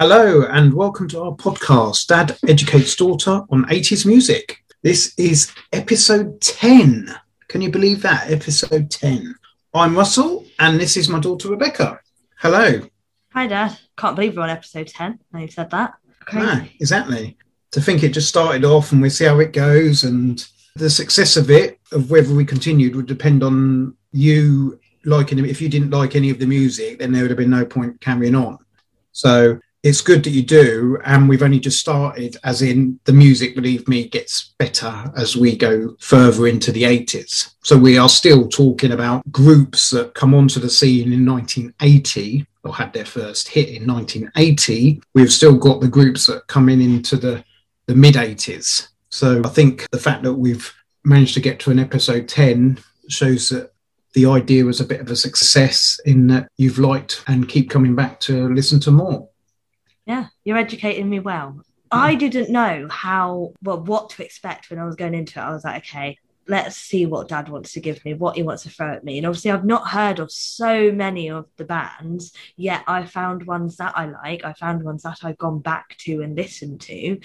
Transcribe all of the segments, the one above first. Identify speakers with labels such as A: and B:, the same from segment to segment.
A: Hello, and welcome to our podcast, Dad Educates Daughter on 80s Music. This is episode 10. Can you believe that? Episode 10. I'm Russell, and this is my daughter Rebecca. Hello.
B: Hi, Dad. Can't believe we're on episode 10. Now you've said that. Crazy.
A: Ah, exactly. To think it just started off and we see how it goes, and the success of it, of whether we continued, would depend on you liking it. If you didn't like any of the music, then there would have been no point carrying on. So it's good that you do and we've only just started as in the music believe me gets better as we go further into the 80s so we are still talking about groups that come onto the scene in 1980 or had their first hit in 1980 we've still got the groups that come in into the the mid 80s so i think the fact that we've managed to get to an episode 10 shows that the idea was a bit of a success in that you've liked and keep coming back to listen to more
B: Yeah, you're educating me well. I mm. didn't know how, well, what to expect when I was going into it. I was like, okay, let's see what dad wants to give me, what he wants to throw at me. And obviously, I've not heard of so many of the bands, yet I found ones that I like. I found ones that I've gone back to and listened to.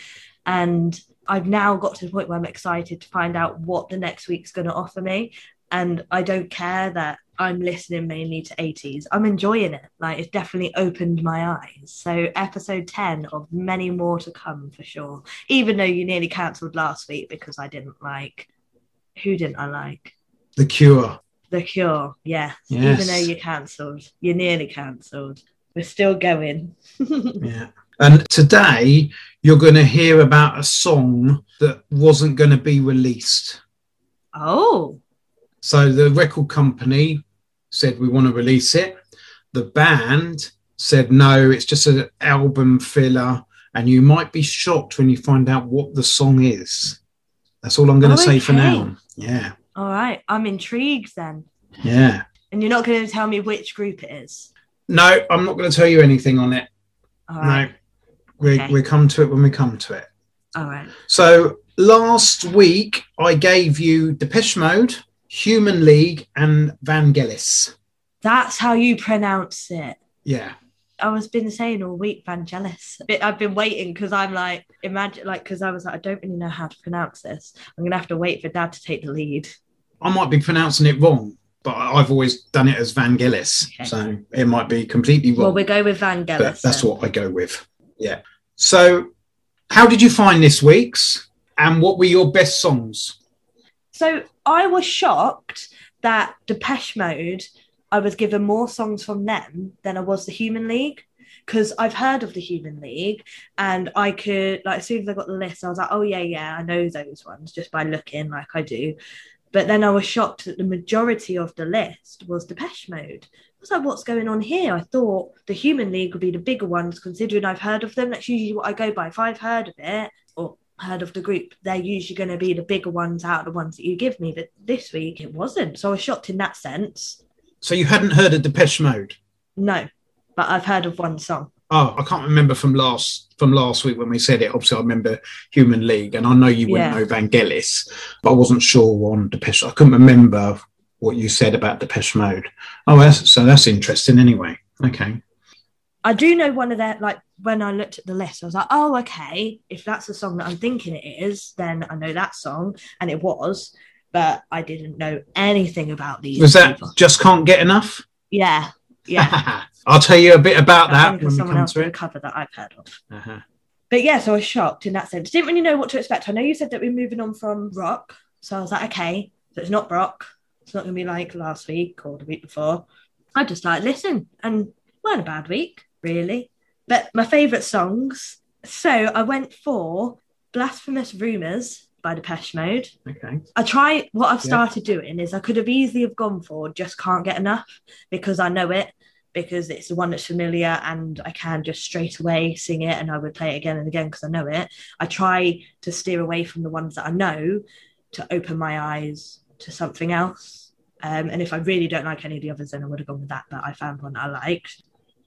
B: And I've now got to the point where I'm excited to find out what the next week's going to offer me. And I don't care that I'm listening mainly to 80s. I'm enjoying it. Like, it's definitely opened my eyes. So, episode 10 of many more to come for sure. Even though you nearly cancelled last week because I didn't like. Who didn't I like?
A: the cure
B: The Cure, yes.
A: Yes.
B: Even though you cancelled, you nearly cancelled. We're still going.
A: Yeah. And today you're going to hear about a song that wasn't going to be released.
B: oh,
A: So the record company said we want to release it. The band said no, it's just an album filler. And you might be shocked when you find out what the song is. That's all I'm going to
B: Oh,
A: say for now. Yeah.
B: all right. I'm intrigued then.
A: Yeah.
B: And you're not going to tell me which group it is.
A: No, I'm not going to tell you anything on it.
B: All right.
A: No. We,
B: Okay.
A: we come to it when we come to it.
B: All right.
A: So last week I gave you Depeche Mode, Human League, and Vangelis.
B: That's how you pronounce it.
A: Yeah.
B: I was been saying all week Vangelis. I've been waiting because I'm like, imagine, like, because I was like, I don't really know how to pronounce this. I'm going to have to wait for dad to take the lead.
A: I might be pronouncing it wrong, but I've always done it as Vangelis.
B: Okay.
A: So it might be completely wrong.
B: Well, we go with Vangelis.
A: that's what I go with. Yeah. So how did you find this week's? And what were your best songs?
B: So I was shocked that Depeche Mode, I was given more songs from them than I was the Human League. Because I've heard of the Human League and I could, like, as soon as I got the list, I was like, oh, yeah, yeah, I know those ones just by looking like I do. But then I was shocked that the majority of the list was Depeche Mode. I was like, what's going on here? I thought the Human League would be the bigger ones, considering I've heard of them. That's usually what I go by. If I've heard of it heard of the group, they're usually going to be the bigger ones out of the ones that you give me. But this week it wasn't. So I was shocked in that sense.
A: So you hadn't heard of the Depeche Mode?
B: No, but I've heard of one song.
A: Oh, I can't remember from last from last week when we said it. Obviously, I remember Human League, and I know you wouldn't
B: Yeah.
A: know Vangelis, but I wasn't sure on Depeche. I couldn't remember what you said about Depeche Mode. Oh, that's, so that's interesting. Anyway, okay.
B: I do know one of their like when I looked at the list, I was like, oh, okay. If that's the song that I'm thinking it is, then I know that song, and it was. But I didn't know anything about these.
A: Was that
B: people.
A: just can't get enough?
B: Yeah, yeah.
A: I'll tell you a bit about
B: That's
A: that when we
B: someone
A: come
B: else
A: to it.
B: cover that I've heard of.
A: Uh-huh.
B: But yeah, so I was shocked in that sense. Didn't really know what to expect. I know you said that we're moving on from rock, so I was like, okay, so it's not rock. It's not going to be like last week or the week before. I just like listen, and weren't a bad week really. But my favourite songs. So I went for "Blasphemous Rumors" by Depeche Mode.
A: Okay.
B: I try what I've
A: Yeah.
B: started doing is I could have easily have gone for just can't get enough because I know it because it's the one that's familiar and I can just straight away sing it and I would play it again and again because I know it. I try to steer away from the ones that I know to open my eyes to something else. Um, and if I really don't like any of the others, then I would have gone with that. But I found one I liked.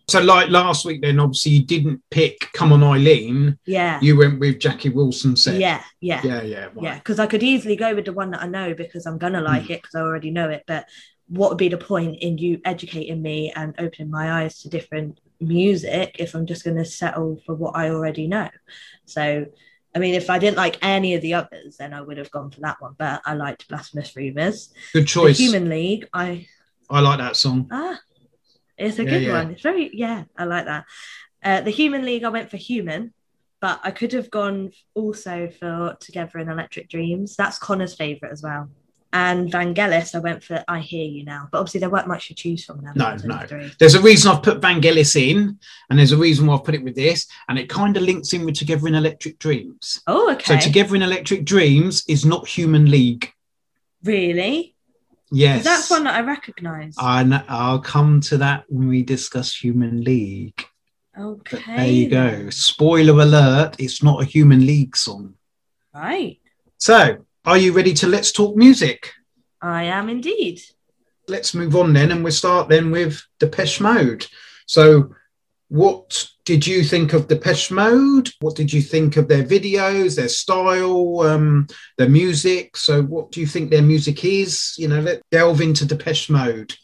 A: So, like last week, then obviously you didn't pick "Come On Eileen."
B: Yeah.
A: You went with Jackie Wilson. Said,
B: Yeah. Yeah.
A: yeah, yeah, right.
B: Yeah, because I could easily go with the one that I know because I'm gonna like
A: Mm.
B: it because I already know it. But what would be the point in you educating me and opening my eyes to different music if I'm just going to settle for what I already know. So, I mean, if I didn't like any of the others, then I would have gone for that one. But I liked Blasphemous Rumours.
A: Good choice.
B: The Human League, I
A: I like that song.
B: ah, it's a
A: Yeah,
B: good
A: yeah.
B: one. It's very yeah, I like that. Uh, the Human League, I went for Human, but I could have gone also for Together in Electric Dreams. That's Connor's favorite as well. And Vangelis, I went for I Hear You Now, but obviously there weren't much to choose from now.
A: No, no. There's a reason I've put Vangelis in, and there's a reason why I've put it with this, and it kind of links in with Together in Electric Dreams.
B: Oh, okay.
A: So Together in Electric Dreams is not Human League.
B: really?
A: Yes.
B: That's one that I recognise.
A: And I'll come to that when we discuss Human League.
B: okay.
A: But there you go. Spoiler alert, it's not a Human League song.
B: Right.
A: So, are you ready to let's talk music?
B: I am indeed.
A: Let's move on then, and we'll start then with Depeche Mode. So, what did you think of Depeche Mode? What did you think of their videos, their style, um, their music? So, what do you think their music is? You know, let's delve into Depeche Mode.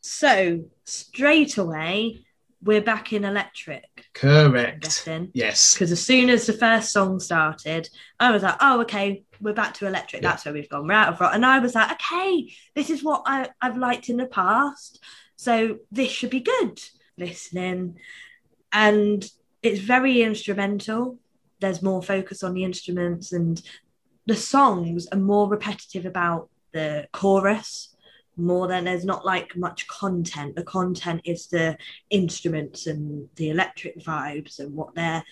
B: So straight away, we're back in electric.
A: Correct. Yes.
B: Because as soon as the first song started, I was like, oh, okay, we're back to electric.
A: Yeah.
B: That's where we've gone. We're out of rock. And I was like, okay, this is what I, I've liked in the past. So this should be good. Listening. And it's very instrumental. There's more focus on the instruments, and the songs are more repetitive about the chorus more than there's not like much content. The content is the instruments and the electric vibes and what they're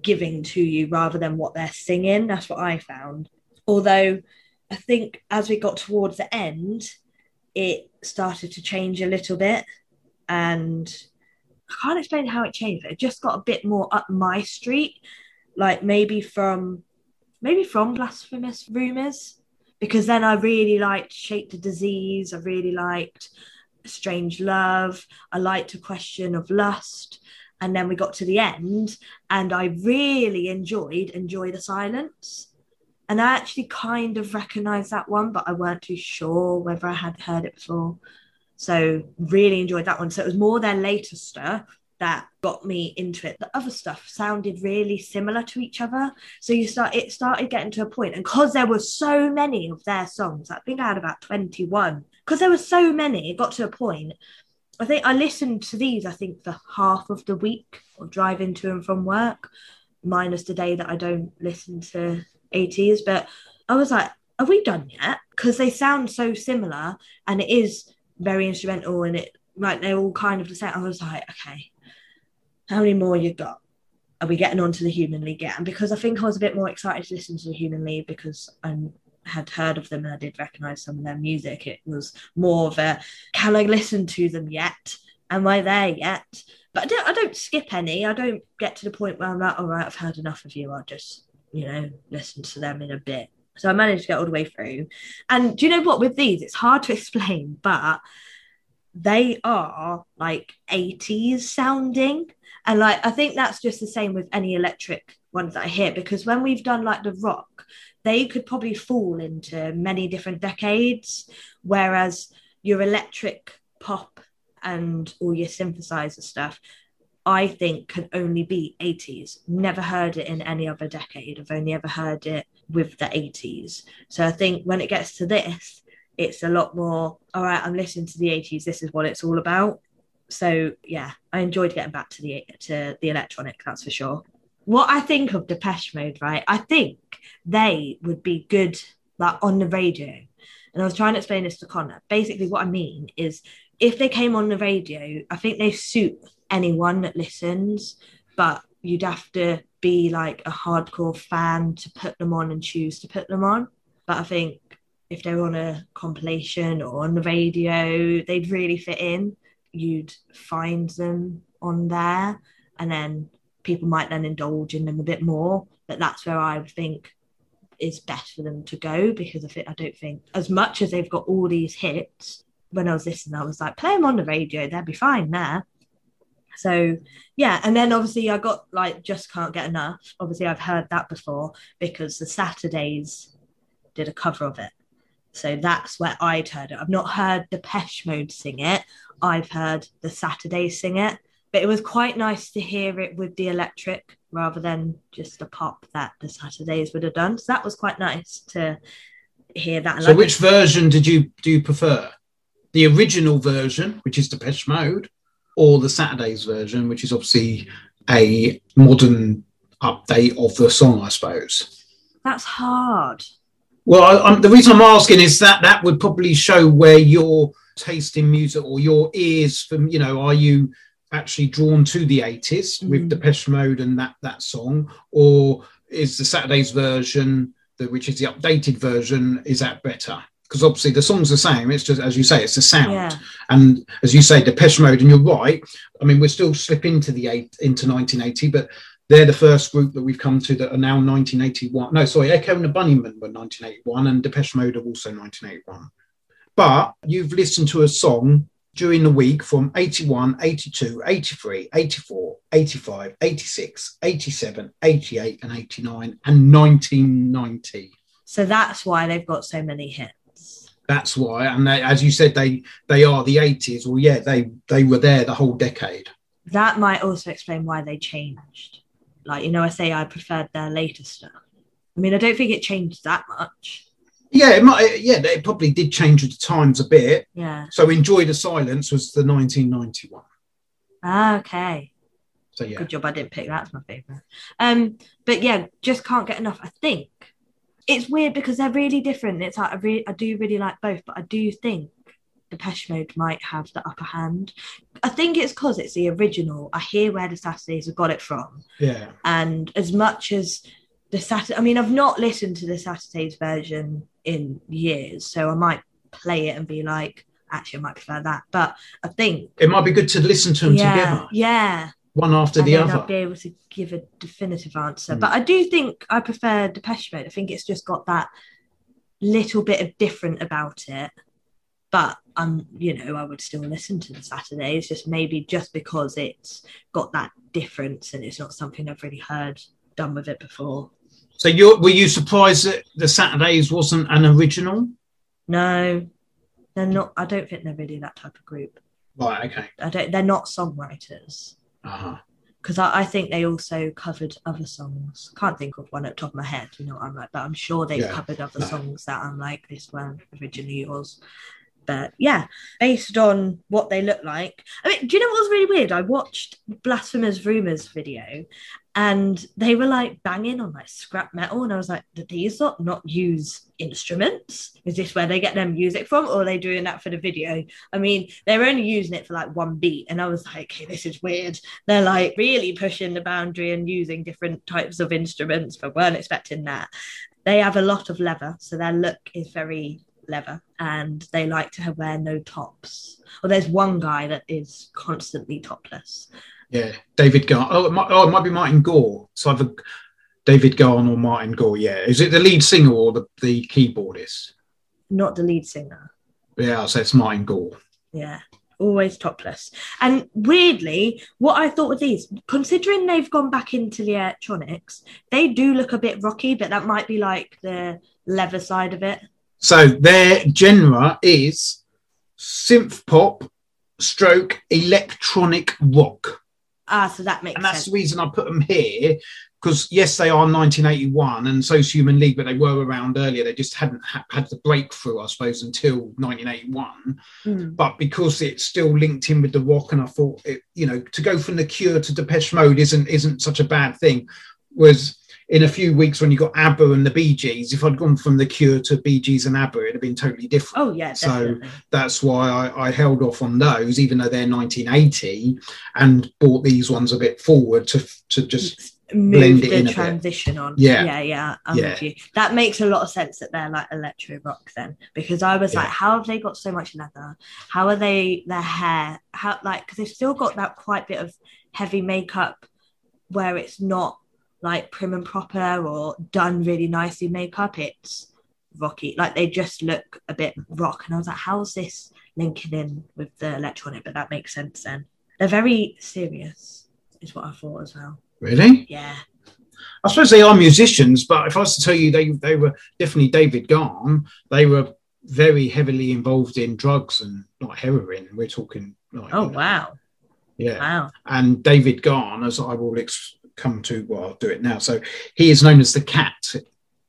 B: giving to you rather than what they're singing. That's what I found. Although I think as we got towards the end, it started to change a little bit. And I can't explain how it changed, it just got a bit more up my street. Like maybe from maybe from blasphemous rumors because then I really liked Shake the Disease. I really liked Strange Love. I liked A Question of Lust. And then we got to the end, and I really enjoyed Enjoy the Silence. And I actually kind of recognized that one, but I weren't too sure whether I had heard it before. So, really enjoyed that one. So, it was more their later stuff that got me into it. The other stuff sounded really similar to each other. So you start it started getting to a point, and because there were so many of their songs, I think I had about 21. Because there were so many, it got to a point. I think I listened to these, I think, for half of the week or driving to and from work, minus the day that I don't listen to 80s. But I was like, are we done yet? Because they sound so similar and it is very instrumental and it like they're all kind of the same. I was like, okay, how many more you got? Are we getting on to the Human League yet? And because I think I was a bit more excited to listen to the Human League because I had heard of them and I did recognize some of their music, it was more of a can I listen to them yet? Am I there yet? But I don't, I don't skip any. I don't get to the point where I'm like, all right, I've heard enough of you. I'll just, you know, listen to them in a bit. So I managed to get all the way through. And do you know what? With these, it's hard to explain, but they are like 80s sounding. And like, I think that's just the same with any electric ones that I hear because when we've done like the rock, they could probably fall into many different decades. Whereas your electric pop and all your synthesizer stuff, I think can only be 80s. Never heard it in any other decade. I've only ever heard it with the 80s. So I think when it gets to this, it's a lot more, all right, I'm listening to the 80s. This is what it's all about. So yeah, I enjoyed getting back to the to the electronic, that's for sure. What I think of Depeche Mode, right? I think they would be good like on the radio. And I was trying to explain this to Connor. Basically, what I mean is if they came on the radio, I think they suit anyone that listens, but you'd have to be like a hardcore fan to put them on and choose to put them on. But I think if they were on a compilation or on the radio, they'd really fit in. You'd find them on there, and then people might then indulge in them a bit more. But that's where I think is best for them to go because I think I don't think as much as they've got all these hits. When I was listening, I was like, play them on the radio, they'd be fine there. So yeah, and then obviously I got like just can't get enough. Obviously I've heard that before because the Saturdays did a cover of it. So that's where I'd heard it. I've not heard Depeche Mode sing it. I've heard the Saturdays sing it. But it was quite nice to hear it with the electric rather than just the pop that the Saturdays would have done. So that was quite nice to hear that.
A: So, like which version did you do you prefer? The original version, which is Depeche Mode, or the Saturdays version, which is obviously a modern update of the song, I suppose.
B: That's hard.
A: Well, I, the reason I'm asking is that that would probably show where your taste in music or your ears from, you know, are you actually drawn to the 80s mm. with Depeche Mode and that that song, or is the Saturdays version, the, which is the updated version, is that better? Because obviously the song's the same. It's just as you say, it's the sound. Yeah. And as you say, Depeche Mode, and you're right. I mean, we're still slipping into the eight into 1980, but they're the first group that we've come to that are now 1981. No, sorry, Echo and the Bunnymen were 1981, and Depeche Mode are also 1981. But you've listened to a song during the week from 81, 82, 83, 84, 85, 86, 87, 88, and 89, and 1990.
B: So that's why they've got so many hits
A: that's why and they, as you said they they are the 80s well yeah they they were there the whole decade.
B: That might also explain why they changed. Like you know i say i preferred their later stuff. I mean i don't think it changed that much.
A: Yeah it might yeah it probably did change with the times a bit.
B: Yeah.
A: So enjoy the silence was the 1991
B: ah, okay.
A: So yeah.
B: Good job i didn't pick that as my favorite um but yeah just can't get enough i think it's weird because they're really different. It's like I really, I do really like both, but I do think Depeche Mode might have the upper hand. I think it's because it's the original. I hear where the Saturdays have got it from.
A: Yeah.
B: And as much as the Saturday, I mean, I've not listened to the Saturdays version in years, so I might play it and be like, actually, I might prefer that. But I think
A: it might be good to listen to them
B: yeah,
A: together.
B: Yeah
A: one after and the other.
B: I'll be able to give a definitive answer. Mm. But I do think I prefer Depeche Mode. I think it's just got that little bit of different about it. But I'm, you know, I would still listen to the Saturdays, just maybe just because it's got that difference and it's not something I've really heard done with it before.
A: So you were you surprised that the Saturdays wasn't an original?
B: No, they're not. I don't think they're really that type of group.
A: Right. Okay.
B: I don't. They're not songwriters.
A: Uh-huh
B: because I, I, think they also covered other songs. Can't think of one at the top of my head, you know what I'm like, but I'm sure they've yeah. covered other no. songs that I'm like, this one originally yours. But yeah, based on what they look like. I mean, do you know what was really weird? I watched Blasphemous Rumors video and they were like banging on like scrap metal. And I was like, did these not, not use instruments? Is this where they get their music from? Or are they doing that for the video? I mean, they're only using it for like one beat. And I was like, hey, this is weird. They're like really pushing the boundary and using different types of instruments, but weren't expecting that. They have a lot of leather, so their look is very leather and they like to wear no tops. Well, there's one guy that is constantly topless.
A: Yeah, David Gahan. Oh, it might, oh, it might be Martin Gore. It's either David Gahan or Martin Gore. Yeah, is it the lead singer or the, the keyboardist?
B: Not the lead singer.
A: Yeah, so it's Martin Gore.
B: Yeah, always topless. And weirdly, what I thought with these, considering they've gone back into the electronics, they do look a bit rocky, but that might be like the leather side of it.
A: So their genre is synth pop stroke electronic rock.
B: Ah, so that makes
A: and that's
B: sense.
A: the reason I put them here because yes, they are 1981 and so Human League, but they were around earlier. They just hadn't ha- had the breakthrough, I suppose, until 1981.
B: Mm.
A: But because it's still linked in with the rock, and I thought, it, you know, to go from the Cure to Depeche Mode isn't isn't such a bad thing. Was in a few weeks when you got ABBA and the Bee Gees, if I'd gone from the Cure to Bee Gees and ABBA, it'd have been totally different.
B: Oh yeah,
A: definitely. so that's why I, I, held off on those, even though they're 1980, and bought these ones a bit forward to to just
B: move the transition on.
A: Yeah,
B: yeah, yeah. I'm yeah. with you. That makes a lot of sense that they're like electro rock then, because I was yeah. like, how have they got so much leather? How are they their hair? How like because they've still got that quite bit of heavy makeup where it's not like prim and proper or done really nicely makeup. It's rocky. Like they just look a bit rock. And I was like, how's this linking in with the electronic? But that makes sense then. They're very serious, is what I thought as well.
A: Really?
B: Yeah.
A: I suppose they are musicians, but if I was to tell you they they were definitely David Gahan, they were very heavily involved in drugs and not heroin. We're talking like,
B: Oh know, wow.
A: Yeah.
B: Wow.
A: And David Gahan, as I will ex- come to, well, I'll do it now. So he is known as the cat.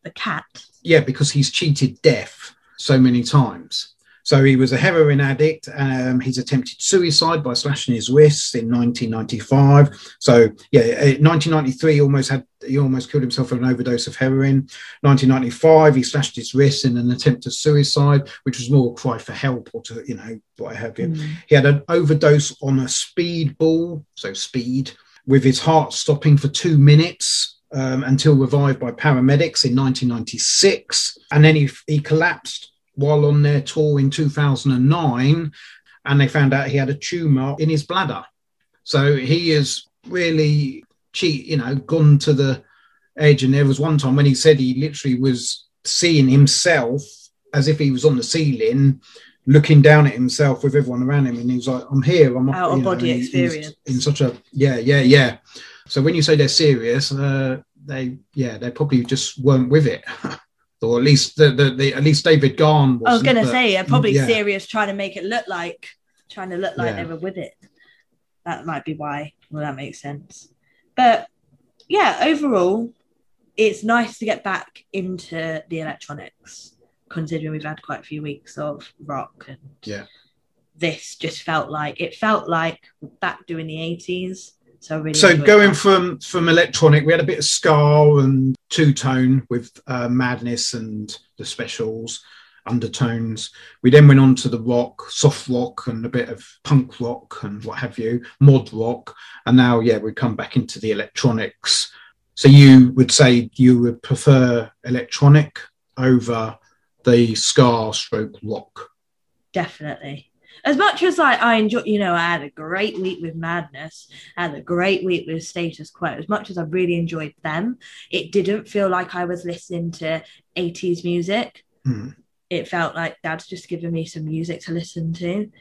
B: The cat.
A: Yeah, because he's cheated death so many times. So he was a heroin addict. Um, he's attempted suicide by slashing his wrists in 1995. So yeah, 1993 he almost had he almost killed himself from an overdose of heroin. 1995 he slashed his wrists in an attempt at suicide, which was more a cry for help or to you know what have you.
B: Mm.
A: He had an overdose on a speed ball, so speed, with his heart stopping for two minutes. Um, until revived by paramedics in 1996, and then he, he collapsed while on their tour in 2009 and they found out he had a tumor in his bladder. So he has really cheat, you know, gone to the edge. And there was one time when he said he literally was seeing himself as if he was on the ceiling, looking down at himself with everyone around him, and he was like, "I'm here. I'm
B: Out of
A: know,
B: body
A: he's
B: experience.
A: in such a yeah, yeah, yeah." So when you say they're serious, uh, they yeah, they probably just weren't with it. Or at least the, the, the at least David Gahan was.
B: I was gonna say, they're probably
A: yeah.
B: serious, trying to make it look like, trying to look like
A: Yeah.
B: they were with it. That might be why. Well, that makes sense. But yeah, overall, it's nice to get back into the electronics, considering we've had quite a few weeks of rock and
A: Yeah.
B: this just felt like it felt like back doing the 80s. So really
A: so going
B: that.
A: from from electronic, we had a bit of ska and two tone with uh, Madness and the specials, undertones. We then went on to the rock, soft rock, and a bit of punk rock and what have you, mod rock, and now yeah, we come back into the electronics. So you would say you would prefer electronic over the ska stroke rock.
B: definitely. As much as I, I enjoy, you know, I had a great week with Madness, I had a great week with Status Quo. As much as I really enjoyed them, it didn't feel like I was listening to 80s music.
A: Hmm.
B: It felt like Dad's just given me some music to listen to.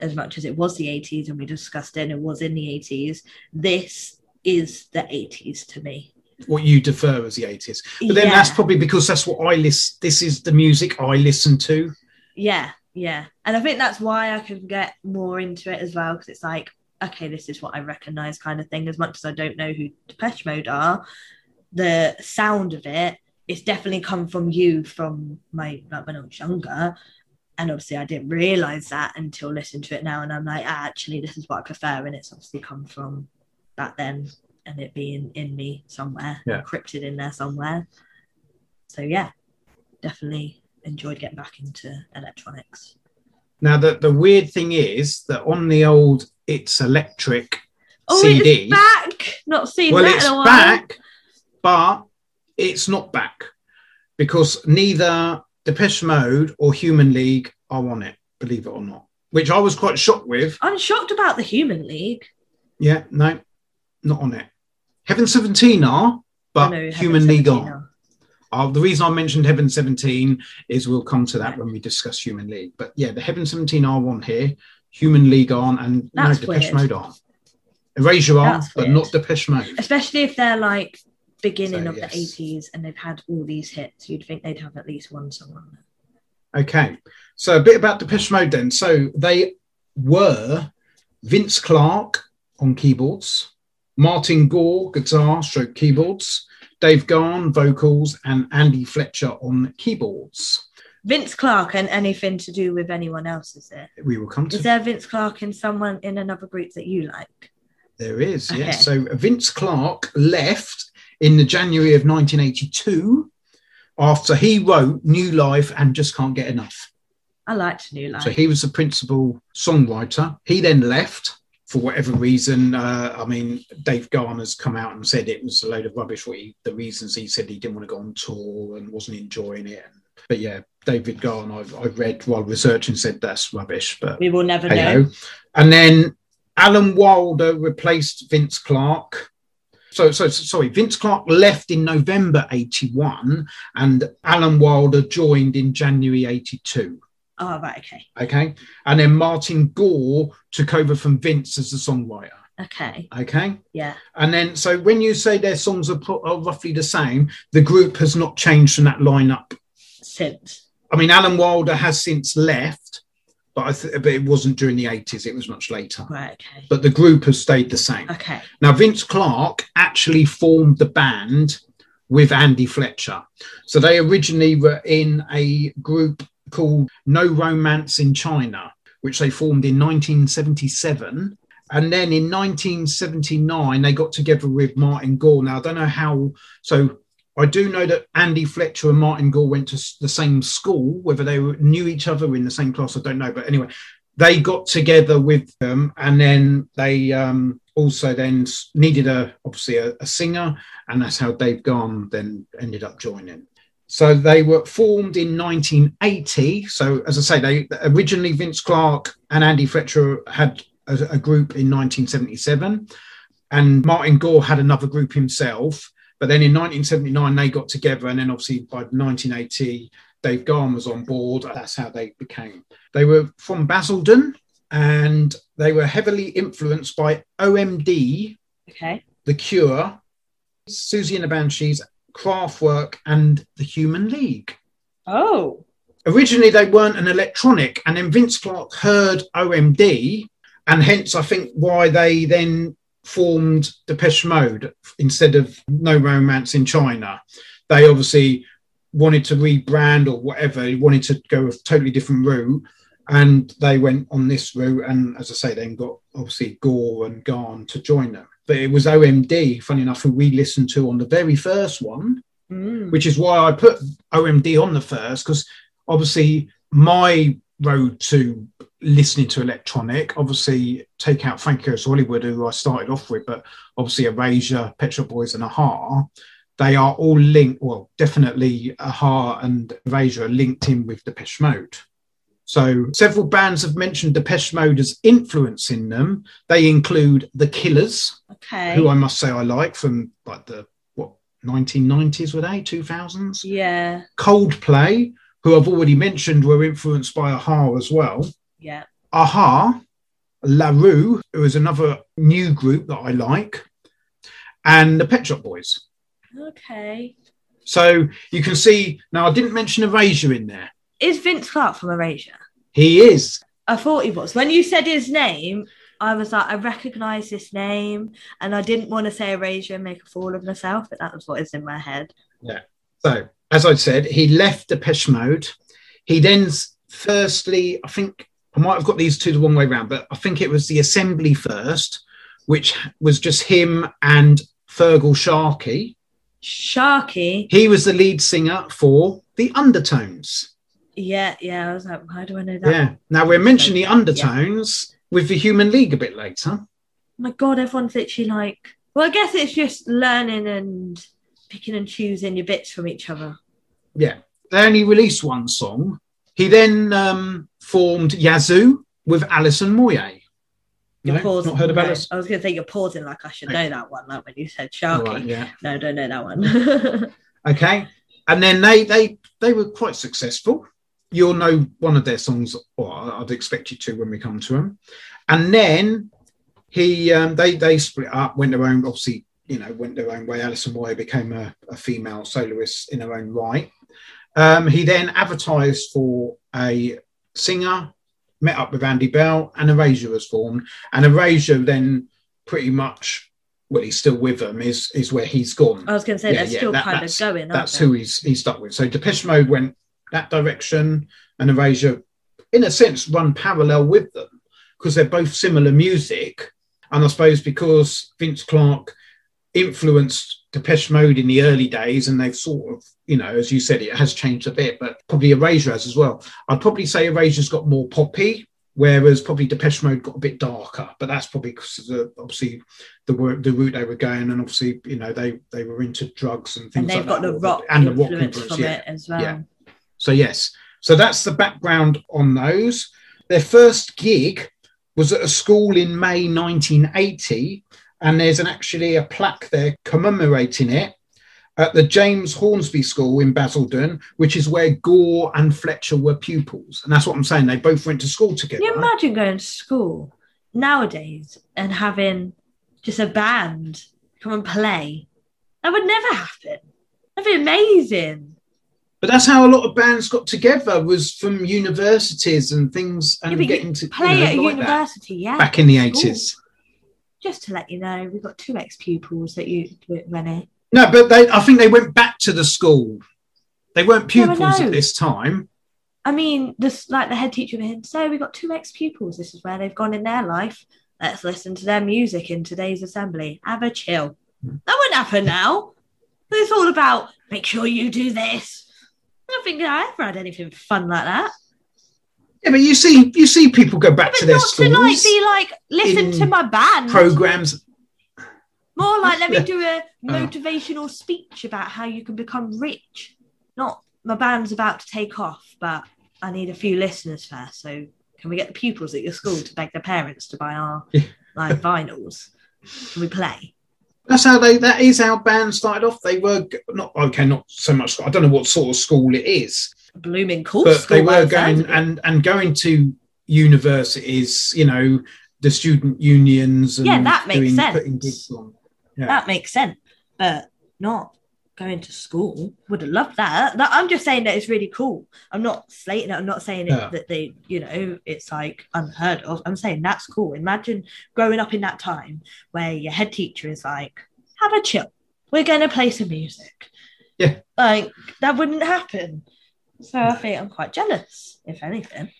B: As much as it was the 80s and we discussed it and it was in the 80s, this is the 80s to me.
A: What you defer as the 80s. But then that's probably because that's what I list. This is the music I listen to.
B: Yeah, yeah. And I think that's why I can get more into it as well, because it's like, okay, this is what I recognize kind of thing. As much as I don't know who Depeche Mode are, the sound of it, it's definitely come from you from my like when I was younger. And obviously I didn't realize that until listening to it now. And I'm like, ah, actually, this is what I prefer. And it's obviously come from back then and it being in me somewhere,
A: Yeah.
B: encrypted in there somewhere. So yeah, definitely enjoyed getting back into electronics.
A: Now, the, the weird thing is that on the old It's Electric
B: Oh,
A: CD,
B: it's back! Not seen
A: well,
B: that
A: it's
B: in a while.
A: back, but it's not back because neither Depeche Mode or Human League are on it, believe it or not, which I was quite shocked with.
B: I'm shocked about the Human League.
A: Yeah, no, not on it. Heaven 17 are, but
B: know
A: Human League
B: 17
A: are. Uh, the reason I mentioned Heaven 17 is we'll come to that when we discuss Human League. But yeah, the Heaven 17 are one here, Human League aren't, and
B: That's
A: no, Depeche
B: weird.
A: Mode aren't. Erasure are, but not Depeche Mode.
B: Especially if they're like beginning
A: So,
B: of
A: yes.
B: the 80s and they've had all these hits, you'd think they'd have at least one song on there.
A: Okay, so a bit about Depeche Mode then. So they were Vince Clarke on keyboards, Martin Gore guitar, stroke keyboards, Dave Gahan vocals, and Andy Fletcher on keyboards.
B: Vince Clarke and anything to do with anyone else, is there?
A: We will come to
B: Is there Vince Clarke in someone in another group that you like?
A: There is,
B: Okay.
A: yes. So Vince Clarke left in the January of 1982 after he wrote New Life and Just Can't Get Enough.
B: I liked New Life.
A: So he was the principal songwriter. He then left for whatever reason. Uh, I mean, Dave Garner's come out and said it was a load of rubbish. What he, the reasons he said he didn't want to go on tour and wasn't enjoying it. But yeah, David Garner, I've, I've read while researching, said that's rubbish. But
B: we will never
A: hey
B: know.
A: And then Alan Wilder replaced Vince Clarke. So, so, so- sorry, Vince Clarke left in November 81 and Alan Wilder joined in January 82.
B: Oh, right, okay.
A: Okay. And then Martin Gore took over from Vince as the songwriter.
B: Okay.
A: Okay.
B: Yeah.
A: And then, so when you say their songs are, are roughly the same, the group has not changed from that lineup.
B: Since.
A: I mean, Alan Wilder has since left, but I th- but it wasn't during the eighties. It was much later.
B: Right. Okay.
A: But the group has stayed the same.
B: Okay.
A: Now, Vince Clarke actually formed the band with Andy Fletcher. So they originally were in a group called No Romance in China, which they formed in 1977. And then in 1979, they got together with Martin Gore. Now, I don't know how. So I do know that Andy Fletcher and Martin Gore went to the same school. Whether they knew each other in the same class, I don't know. But anyway, they got together with them, and then they um, also then needed a obviously a, a singer, and that's how Dave Gahan then ended up joining. So they were formed in 1980. So as I say, they originally Vince Clarke and Andy Fletcher had a, a group in 1977, and Martin Gore had another group himself. But then in 1979 they got together, and then obviously by 1980 Dave Gahan was on board. That's how they became. They were from Basildon, and they were heavily influenced by OMD,
B: Okay.
A: The Cure, Siouxsie and the Banshees, Kraftwerk, and the Human League.
B: Oh.
A: Originally, they weren't an electronic, and then Vince Clarke heard OMD, and hence I think why they then formed Depeche Mode instead of No Romance in China. They obviously wanted to rebrand or whatever, they wanted to go a totally different route. And they went on this route, and as I say, then got obviously Gore and Garn to join them. But it was OMD, funny enough, who we listened to on the very first one,
B: Mm.
A: which is why I put OMD on the first, because obviously my road to listening to electronic, obviously take out Frankie Goes Hollywood, who I started off with, but obviously Erasure, Pet Shop Boys, and A-ha, they are all linked. Well, definitely A-ha and Erasure are linked in with Depeche Mode. So several bands have mentioned Depeche Mode as influencing them. They include The Killers,
B: Okay.
A: who I must say I like from like the what 1990s were they 2000s
B: yeah.
A: Coldplay who I've already mentioned were influenced by A-ha as well
B: Yeah.
A: A-ha La Roux who is another new group that I like and the Pet Shop Boys
B: Okay.
A: so you can see now I didn't mention Erasure in there
B: Is Vince Clarke from Erasure?
A: he is
B: I thought he was. When you said his name, I was like, I recognise this name, and I didn't want to say Erasure and make a fool of myself, but that was what is in my head. Yeah.
A: So, as I said, he left Depeche Mode. He then, firstly, I think I might have got these two the wrong way round, but I think it was the Assembly first, which was just him and Feargal Sharkey.
B: Sharkey.
A: He was the lead singer for the Undertones.
B: Yeah, yeah. I was like, how do I know that?
A: Yeah. Now we'll mention the Undertones with the Human League a bit later.
B: Oh my god, everyone's literally like, well, I guess it's just learning and picking and choosing your bits from each other.
A: Yeah. They only released one song. He then um, formed Yazoo with Alison Moyet.
B: You're
A: No,
B: pausing.
A: not heard of
B: no? I was going to say you're pausing like I should
A: Okay.
B: know that one, like when you said Sharkey.
A: right, yeah.
B: No, don't know that one.
A: Okay. And then they they they were quite successful. You'll know one of their songs, or I'd expect you to when we come to them. And then he um, they they split up, went their own obviously, you know, went their own way. Alison Moyet became a, a female soloist in her own right. Um, he then advertised for a singer, met up with Andy Bell, and Erasure was formed. And Erasure then pretty much, well, he's still with them, is is where he's gone
B: I was going to say
A: Yeah,
B: they're
A: yeah,
B: still
A: that-
B: kind of going.
A: that's who he's he's stuck with. So Depeche Mode went that direction, and Erasure, in a sense, run parallel with them because they're both similar music. And I suppose because Vince Clarke influenced Depeche Mode in the early days, and they've sort of, you know, as you said, it has changed a bit, but probably Erasure has as well. I'd probably say Erasure's got more poppy. Whereas probably Depeche Mode got a bit darker, but that's probably because the, obviously the the route they were going, and obviously you know they they were into drugs and things
B: And they've
A: like
B: got
A: that.
B: the rock
A: and the rock
B: influence
A: influence,
B: from
A: yeah.
B: it as well.
A: Yeah. So yes, so that's the background on those. Their first gig was at a school in May 1980, and there's an actually a plaque there commemorating it at the James Hornsby School in Basildon, which is where Gore and Fletcher were pupils, and that's what I'm saying. They both went to school together.
B: Can you imagine going to school nowadays and having just a band come and play? That would never happen. That'd be amazing.
A: But that's how a lot of bands got together was from universities and things and
B: Yeah,
A: getting to
B: play
A: you know,
B: at a
A: like that
B: university, yeah.
A: back in the eighties.
B: Just to let you know, we've got two ex pupils that you went in.
A: No, but they I think they went back to the school. They weren't pupils
B: know.
A: at this time.
B: I mean, this like the head teacher went in. So we've got two ex pupils. This is where they've gone in their life. Let's listen to their music in today's assembly. Have a chill.
A: Hmm.
B: That wouldn't happen now. It's all about make sure you do this. I don't think I ever had anything fun like that.
A: Yeah, but you see you see people go back
B: But
A: to their
B: not to like be like listen to my band.
A: programs.
B: More like let me do a
A: Oh.
B: motivational speech about how you can become rich. Not my band's about to take off, but I need a few listeners first. So can we get the pupils at your school to beg their parents to buy our like vinyls? Can we play?
A: That's how they. That is how bands started off. They were not okay, not so much. I don't know what sort of school it is,
B: blooming cool
A: but they were going and and going to universities. You know, the student unions. And
B: Yeah, that makes
A: doing,
B: sense.
A: Putting gigs on. Yeah.
B: that makes sense, but not going to school. Would have loved that. that. I'm just saying that it's really cool. I'm not slating it. I'm not saying it, that they, you know, it's like unheard of. I'm saying that's cool. Imagine growing up in that time where your head teacher is like, have a chill. We're going to play some music.
A: Yeah.
B: Like, that wouldn't happen. So I think I'm quite jealous, if anything.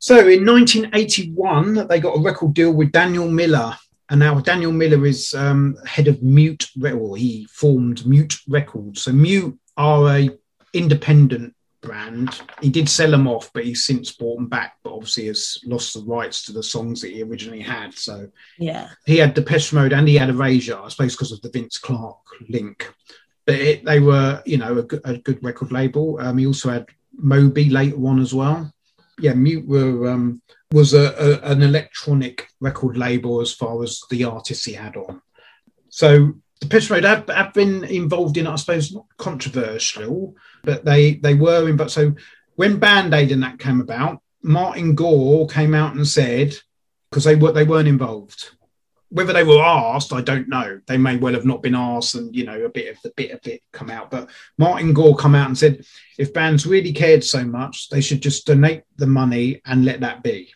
A: So in 1981, they got a record deal with Daniel Miller. And now Daniel Miller is um, head of Mute, or he formed Mute Records. So Mute are a independent brand. He did sell them off, but he's since bought them back. But obviously has lost the rights to the songs that he originally had. So
B: Yeah.
A: he had Depeche Mode and he had Erasure, I suppose, because of the Vince Clarke link. But it, they were, you know, a good, a good record label. Um, he also had Moby later on as well. Yeah, Mute were um, was a, a, an electronic record label as far as the artists he had on. So Depeche Mode have, have been involved in, I suppose, not controversial, but they they were in. But so when Band Aid and that came about, Martin Gore came out and said because they were they weren't involved. Whether they were asked, I don't know. They may well have not been asked, and you know, a bit of the bit of it come out. But Martin Gore come out and said, if bands really cared so much, they should just donate the money and let that be.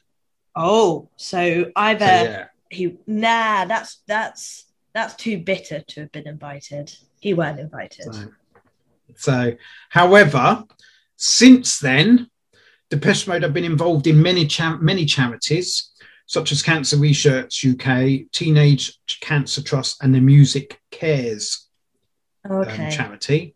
B: Oh, so
A: So,
B: either
A: yeah,
B: he nah that's that's that's too bitter to have been invited he weren't invited
A: So, so, however, since then, Depeche Mode have been involved in many cha- many charities, such as Cancer Research UK, Teenage Cancer Trust, and the Music Cares um, charity.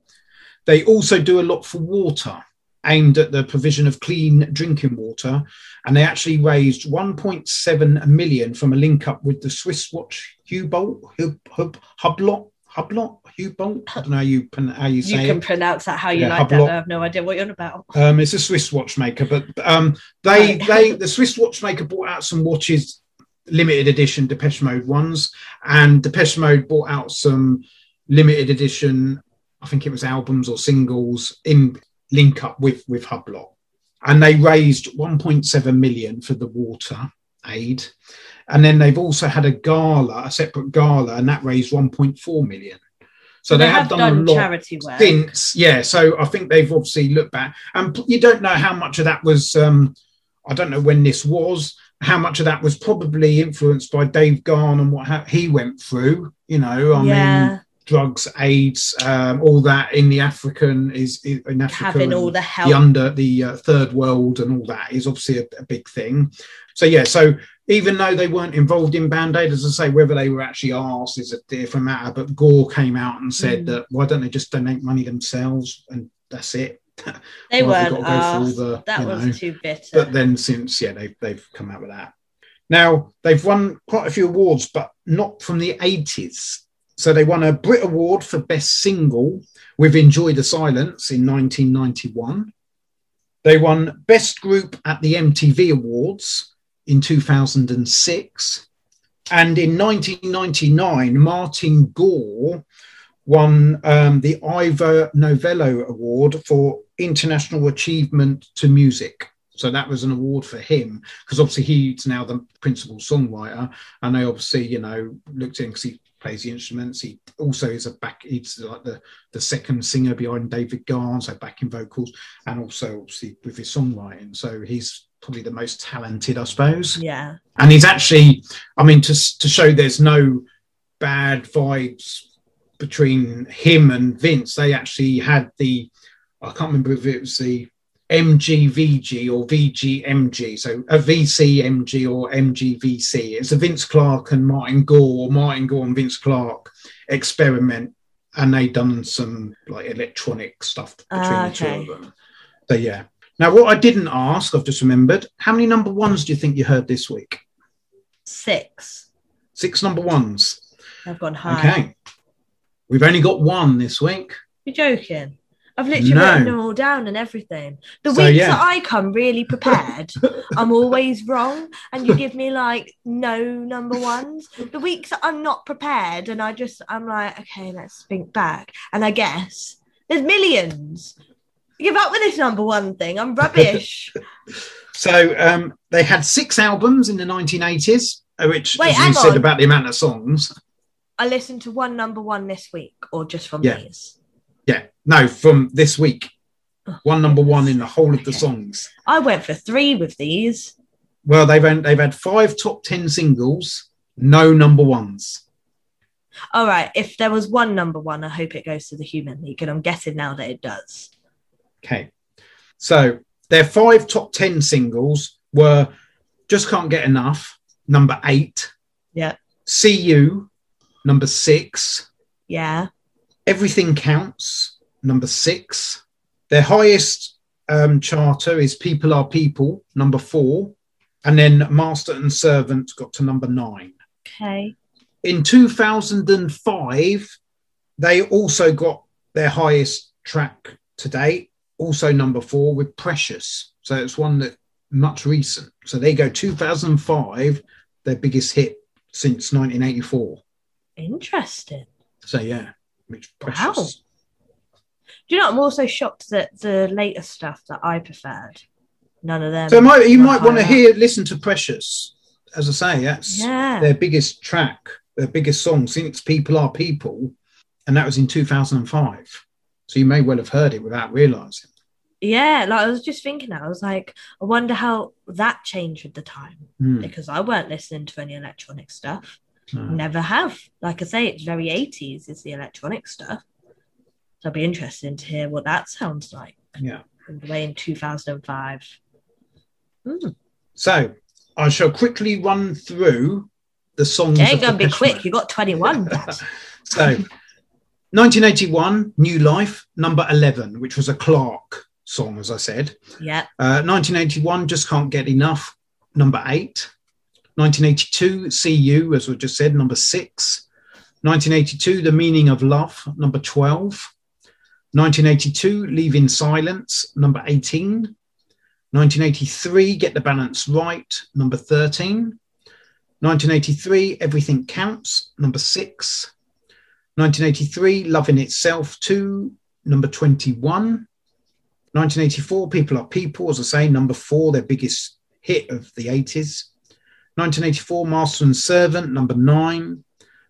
A: They also do a lot for water, aimed at the provision of clean drinking water, and they actually raised 1.7 million from a link up with the Swiss watch Hublot, Hub, Hub, Hublot, Hublot, Hublot. I don't know how you how you say.
B: you can
A: it.
B: pronounce that how you
A: Yeah,
B: like that i have no idea what you're on about
A: Um, it's a Swiss watchmaker, but um, they
B: Right.
A: they the Swiss watchmaker brought out some watches, limited edition Depeche Mode ones, and Depeche Mode brought out some limited edition. I think it was albums or singles in link up with with Hublot, and they raised 1.7 million for the water aid, and then they've also had a gala, a separate gala, and that raised 1.4 million. So they, have, done, a lot
B: charity work.
A: since. Yeah so i think they've obviously looked back. And you don't know how much of that was um i don't know when this was how much of that was probably influenced by dave gahan and what ha- he went through you know i mean drugs aids um all that in the african is, is in africa
B: having all the
A: the
B: help.
A: under the uh, third world and all that is obviously a, a big thing so yeah so even though they weren't involved in Band Aid, as I say, whether they were actually asked is a different matter. But Gore came out and said
B: Mm.
A: that why don't they just donate money themselves and that's it.
B: they weren't asked.
A: the,
B: that was
A: know,
B: too bitter
A: But then since yeah, they've they've come out with that. Now they've won quite a few awards, but not from the 80s. So they won a Brit Award for Best Single with Enjoy the Silence in 1991. They won Best Group at the MTV Awards in 2006. And in 1999, Martin Gore won um, the Ivor Novello Award for International Achievement to Music. So that was an award for him because obviously he's now the principal songwriter, and they obviously, you know, looked in because he plays the instruments. He also is a back. He's like the the second singer behind David Gahan, so backing vocals, and also obviously with his songwriting. So he's probably the most talented, I suppose.
B: Yeah.
A: And he's actually, I mean, to to show there's no bad vibes between him and Vince. They actually had the, I can't remember if it was the MGVG or VGMG, so a VCMG or MGVC. It's a Vince Clarke and Martin Gore, or Martin Gore and Vince Clarke experiment, and they done some like electronic stuff between
B: Ah,
A: the two of them. So yeah. Now, what I didn't ask, I've just remembered. How many number ones do you think you heard this week?
B: Six.
A: Six number ones.
B: I've gone high.
A: Okay. We've only got one this week.
B: You're joking. I've literally
A: No.
B: written them all down and everything. The
A: So,
B: weeks
A: yeah.
B: that I come really prepared, I'm always wrong, and you give me like no number ones. The weeks that I'm not prepared, and I just I'm like, okay, let's think back, and I guess there's millions. Give up with this number one thing. I'm rubbish.
A: So um, they had six albums in the 1980s, uh, which,
B: Wait,
A: as you said
B: on.
A: about the amount of songs.
B: I listened to one number one this week, or just from
A: Yeah.
B: these.
A: Yeah, no, from this week.
B: Oh,
A: One number one in the whole of the
B: Okay.
A: songs.
B: I went for three with these.
A: Well, they've had, they've had five top ten singles, no number ones.
B: All right, if there was one number one, I hope it goes to the Human League, and I'm guessing now that it does.
A: Okay, so their five top ten singles were "Just Can't Get Enough," number eight.
B: Yeah.
A: "See You," number six.
B: Yeah.
A: Everything Counts, number six. Their highest um, charter is People Are People, number four. And then Master and Servant got to number nine.
B: Okay.
A: In 2005, they also got their highest track to date, also number four with Precious. So it's one that much recent. So they go 2005, their biggest hit since 1984.
B: Interesting.
A: So yeah, which
B: Wow.
A: Precious.
B: Do you know? I'm also shocked that the later stuff that I preferred, none of them.
A: So might, you might want to hear, listen to Precious. As I say, that's
B: Yeah.
A: their biggest track, their biggest song since People Are People, and that was in 2005. So you may well have heard it without realizing.
B: Yeah, like I was just thinking that. I was like, I wonder how that changed with the time
A: Hmm.
B: because I weren't listening to any electronic stuff.
A: No.
B: Never have. Like I say, it's very 80s is the electronic stuff. So it'd be interesting to hear what that sounds like
A: Yeah.
B: way in 2005. Hmm.
A: So I shall quickly run through the songs.
B: Ain't
A: of
B: gonna be quick. You got 21.
A: So 1981, New Life, number 11, which was a Clarke song, as I said.
B: yeah.
A: Uh, 1981, Just Can't Get Enough, number eight. 1982, See You, as we just said, number six. 1982, The Meaning of Love, number 12. 1982, Leave in Silence, number 18. 1983, Get the Balance Right, number 13. 1983, Everything Counts, number six. 1983, Love in Itself 2, number 21. 1984, People Are People, as I say, number four, their biggest hit of the 80s. 1984, Master and Servant, number nine.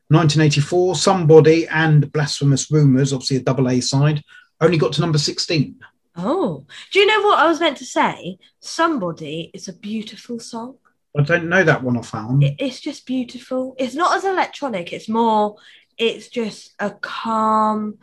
A: 1984, Somebody and Blasphemous Rumours, obviously a double A side, only got to number 16.
B: Oh, do you know what I was meant to say? Somebody is a beautiful song.
A: I don't know that one I found.
B: It- it's just beautiful. It's not as electronic. It's more. It's just a calm.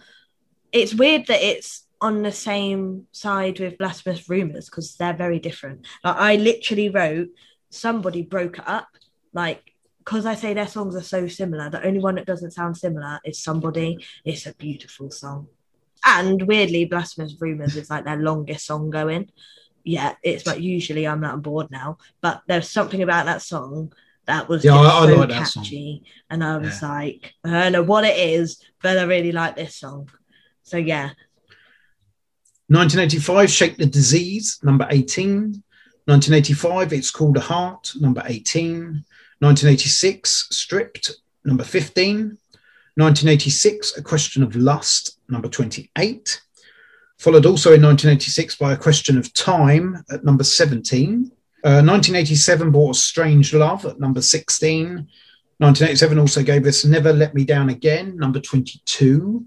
B: It's weird that it's on the same side with blasphemous rumors because they're very different. Like I literally wrote, somebody broke it up. Like because I say their songs are so similar. The only one that doesn't sound similar is somebody. It's a beautiful song. And weirdly, blasphemous rumors is like their longest song going. Yeah, it's like usually I'm not on board now, but there's something about that song that was
A: Yeah, I- I
B: so
A: like that song.
B: catchy, and I was like, I don't know what it is, but I really like this song. So yeah,
A: 1985, Shake the Disease, number 18. 1985, It's Called a Heart, number 18. 1986, Stripped, number 15. 1986, A Question of Lust, number 28. Followed also in 1986 by A Question of Time at number 17. Uh, 1987 brought Strange Love at number 16. 1987 also gave us Never Let Me Down Again, number 22.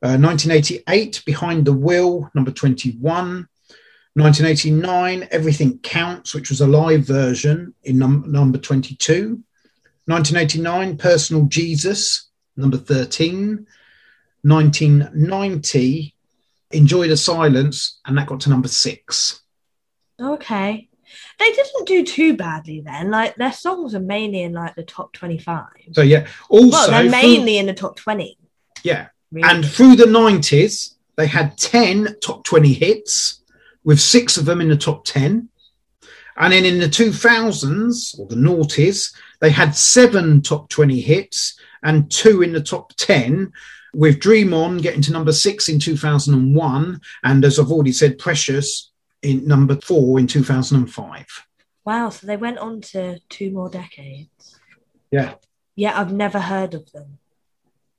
A: Uh, 1988, Behind the Wheel, number 21. 1989, Everything Counts, which was a live version in num- number 22. 1989, Personal Jesus, number 13. 1990, Enjoy the Silence, and that got to number six.
B: Okay. They didn't do too badly then. Like their songs are mainly in like the top 25.
A: So, yeah. Also,
B: well, they're
A: through-
B: mainly in the top 20.
A: yeah.
B: Really.
A: And through the 90s, they had 10 top 20 hits, with six of them in the top 10. And then in the 2000s, or the noughties, they had seven top 20 hits and two in the top 10, with Dream On getting to number six in 2001. And as I've already said, Precious in number four in 2005.
B: wow, so they went on to two more decades.
A: Yeah.
B: Yeah, I've never heard of them.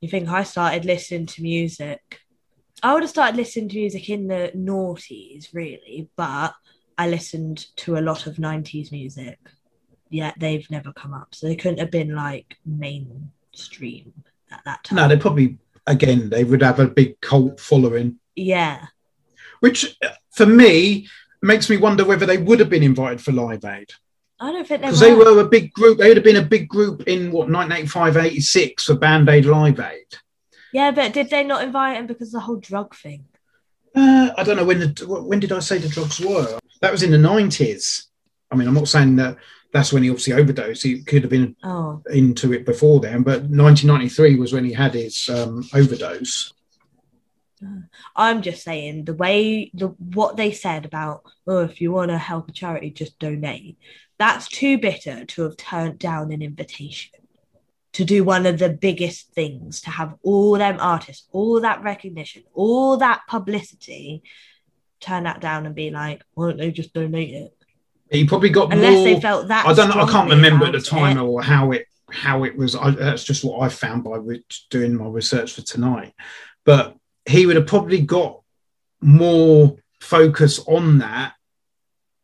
B: You think I started listening to music? I would have started listening to music in the noughties, really, but I listened to a lot of 90s music. Yet they've never come up. So they couldn't have been like mainstream at that time.
A: No, they probably, again, they would have a big cult following.
B: yeah.
A: Which for me makes me wonder whether they would have been invited for Live Aid
B: I don't think they
A: because
B: were.
A: they were a big group. They would have been a big group in what 1985, 86 for Band Aid Live Aid.
B: Yeah, but did they not invite him because of the whole drug thing?
A: Uh, I don't know when the when did I say the drugs were? That was in the 90s. I mean, I'm not saying that that's when he obviously overdosed. He could have been
B: Oh,
A: into it before then, but 1993 was when he had his um, overdose.
B: I'm just saying the way the what they said about oh if you want to help a charity just donate that's too bitter to have turned down an invitation to do one of the biggest things to have all them artists all that recognition all that publicity turn that down and be like why don't they just donate it
A: He probably got
B: unless
A: more.
B: they felt that
A: I don't know. I can't remember at the time
B: it.
A: or how it how it was. I, that's just what I found by re- doing my research for tonight. But he would have probably got more focus on that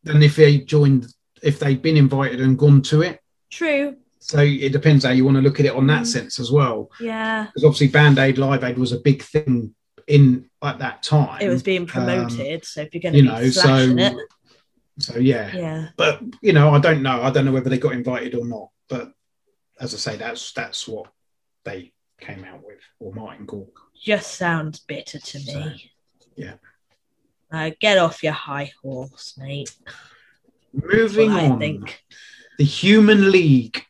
A: than if he joined if they'd been invited and gone to it.
B: true
A: So it depends how you want to look at it on that
B: Mm.
A: sense as well.
B: yeah
A: Because obviously Band Aid Live Aid was a big thing in at that time.
B: it was being promoted so if you're going to
A: you know, so
B: it
A: so yeah.
B: yeah
A: but you know, I don't know. I don't know whether they got invited or not. But as I say, that's that's what they came out with, or Martin Gore.
B: Just sounds bitter to me.
A: So, yeah.
B: Uh, get off your high horse, mate.
A: Moving
B: What I
A: on,
B: think.
A: the Human League.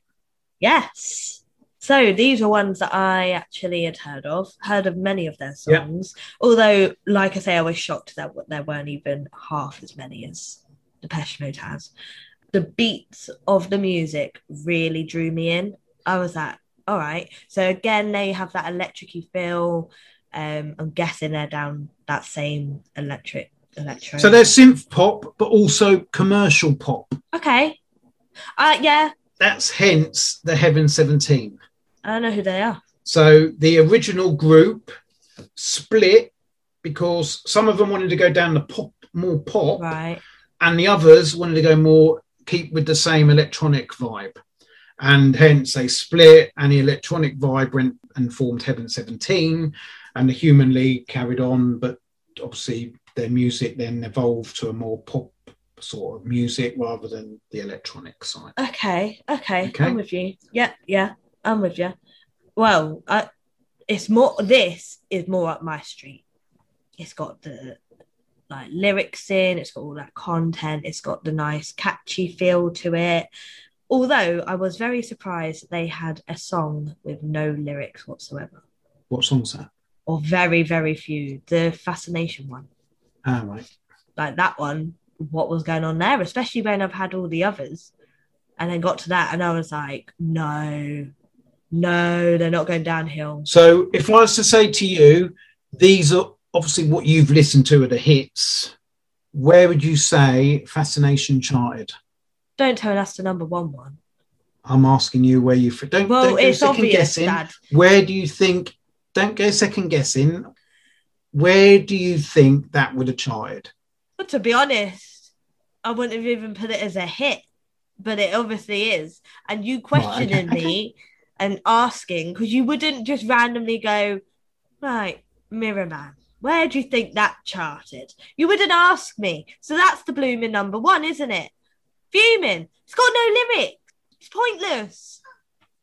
B: Yes. So these are ones that I actually had heard of, heard of many of their songs. Although, like I say, I was shocked that there weren't even half as many as Depeche Mode has. The beats of the music really drew me in. I was like, all right. So again, they have that electric feel. Um, I'm guessing they're down that same electric electro.
A: So they're synth pop, but also commercial pop.
B: okay. Uh, yeah,
A: That's hence the Heaven Seventeen.
B: I don't know who they are.
A: So the original group split because some of them wanted to go down the pop, more pop,
B: Right.
A: and the others wanted to go more keep with the same electronic vibe and hence they split and the electronic vibe went and formed heaven 17 and the human league carried on but obviously their music then evolved to a more pop sort of music rather than the electronic side
B: Okay, okay,
A: Okay.
B: I'm with you. Yeah, yeah, I'm with you. Well, I, it's more. This is more up my street. It's got the like lyrics in. It's got all that content. It's got the nice catchy feel to it. Although I was very surprised they had a song with no lyrics whatsoever,
A: what song's that
B: or very, very few. The fascination one,
A: ah right
B: like that one. What was going on there? Especially when I've had all the others. and then got to that and I was like, no, no, they're not going downhill.
A: so if i was to say to you these are obviously what you've listened to are the hits where would you say fascination charted
B: Don't tell us the number one one.
A: I'm asking you where you don't,
B: Well,
A: don't go
B: it's
A: second
B: obvious,
A: guessing.
B: Dad.
A: Where do you think? Don't go second guessing. Where do you think that would have charted?
B: But to be honest, I wouldn't have even put it as a hit, but it obviously is. And you questioning
A: okay,
B: me and asking because you wouldn't just randomly go, right, Mirror Man. Where do you think that charted? You wouldn't ask me. So that's the blooming number one, isn't it? Fuming. It's got no lyrics. It's pointless.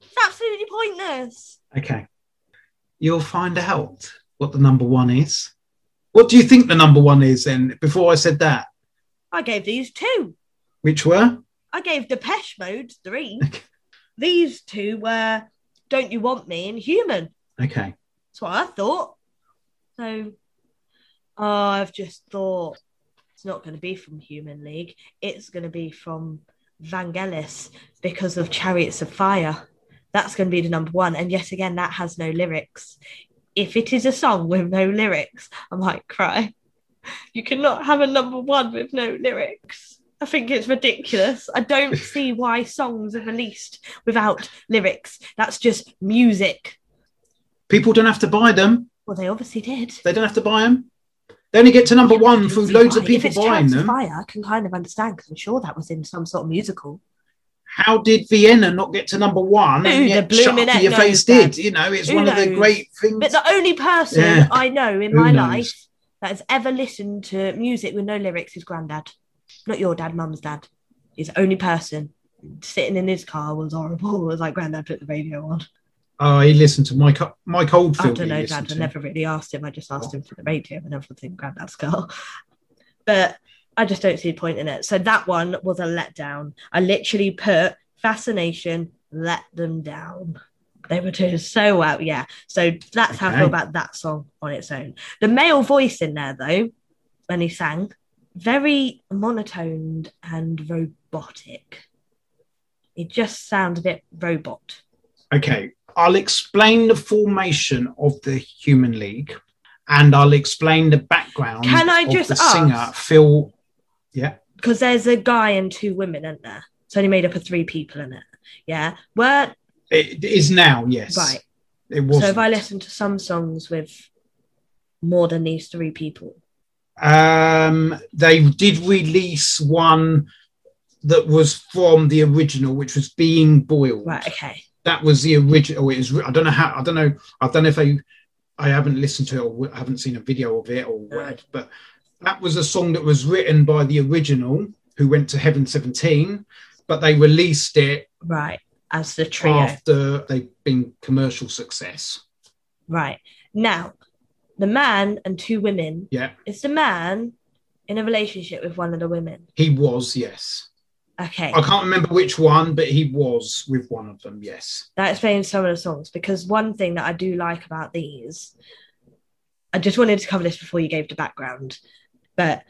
B: It's absolutely pointless.
A: Okay. You'll find out what the number one is. What do you think the number one is then? Before I said that,
B: I gave these two.
A: which were?
B: I gave Depeche Mode three. These two were Don't You Want Me and Human.
A: Okay.
B: That's what I thought. So, I've just thought it's not going to be from Human League. It's going to be from Vangelis because of Chariots of Fire. That's going to be the number one. And yet again, that has no lyrics. If it is a song with no lyrics, I might cry. You cannot have a number one with no lyrics. I think it's ridiculous. I don't see why songs are released without lyrics. That's just music.
A: People don't have to buy them.
B: Well, they obviously did.
A: They don't have to buy them. They only get to number one through loads of people buying them.
B: Fire, I can kind of understand because I'm sure that was in some sort of musical.
A: How did Vienna not get to number one?
B: Who
A: and yet Shut Your Face
B: Dad?
A: did. You know, it's
B: Who
A: one of the great things.
B: But the only person
A: Yeah.
B: I know in
A: Who
B: my
A: knows?
B: life that has ever listened to music with no lyrics is Grandad. Not your dad, mum's dad. He's the only person sitting in his car was horrible. It was like Grandad put the radio on.
A: Oh, he listened to Mike, Mike Oldfield.
B: I don't know, Dad. I never really asked him. I just asked him oh. for the radio and everything, Grandad's car. But I just don't see the point in it. So that one was a letdown. I literally put fascination, let them down. They were doing so well, yeah. So that's how I feel about that song on its own. The male voice in there, though, when he sang, very monotoned and robotic. It just sounds a bit robot.
A: Okay, I'll explain the formation of the Human League, and I'll explain the background.
B: Can I
A: of
B: just
A: the singer? Phil? Yeah.
B: because there's a guy and two women in there. It's only made up of three people in it. Yeah. Where
A: It is now, yes.
B: right.
A: It was.
B: So if I listen to some songs with more than these three people,
A: Um, they did release one that was from the original, which was Being Boiled.
B: right? Okay.
A: That was the original. It was. I don't know how. I don't know. I don't know if they. I haven't listened to it or I haven't seen a video of it or whatever. But that was a song that was written by the original, who went to Heaven Seventeen, but they released it
B: Right. As the trio.
A: after they've been commercial success.
B: Right. Now, the man and two women.
A: Yeah,
B: Is the man in a relationship with one of the women?
A: he was. Yes,
B: Okay.
A: I can't remember which one, but he was with one of them. Yes.
B: that explains some of the songs because one thing that I do like about these, I just wanted to cover this before you gave the background, but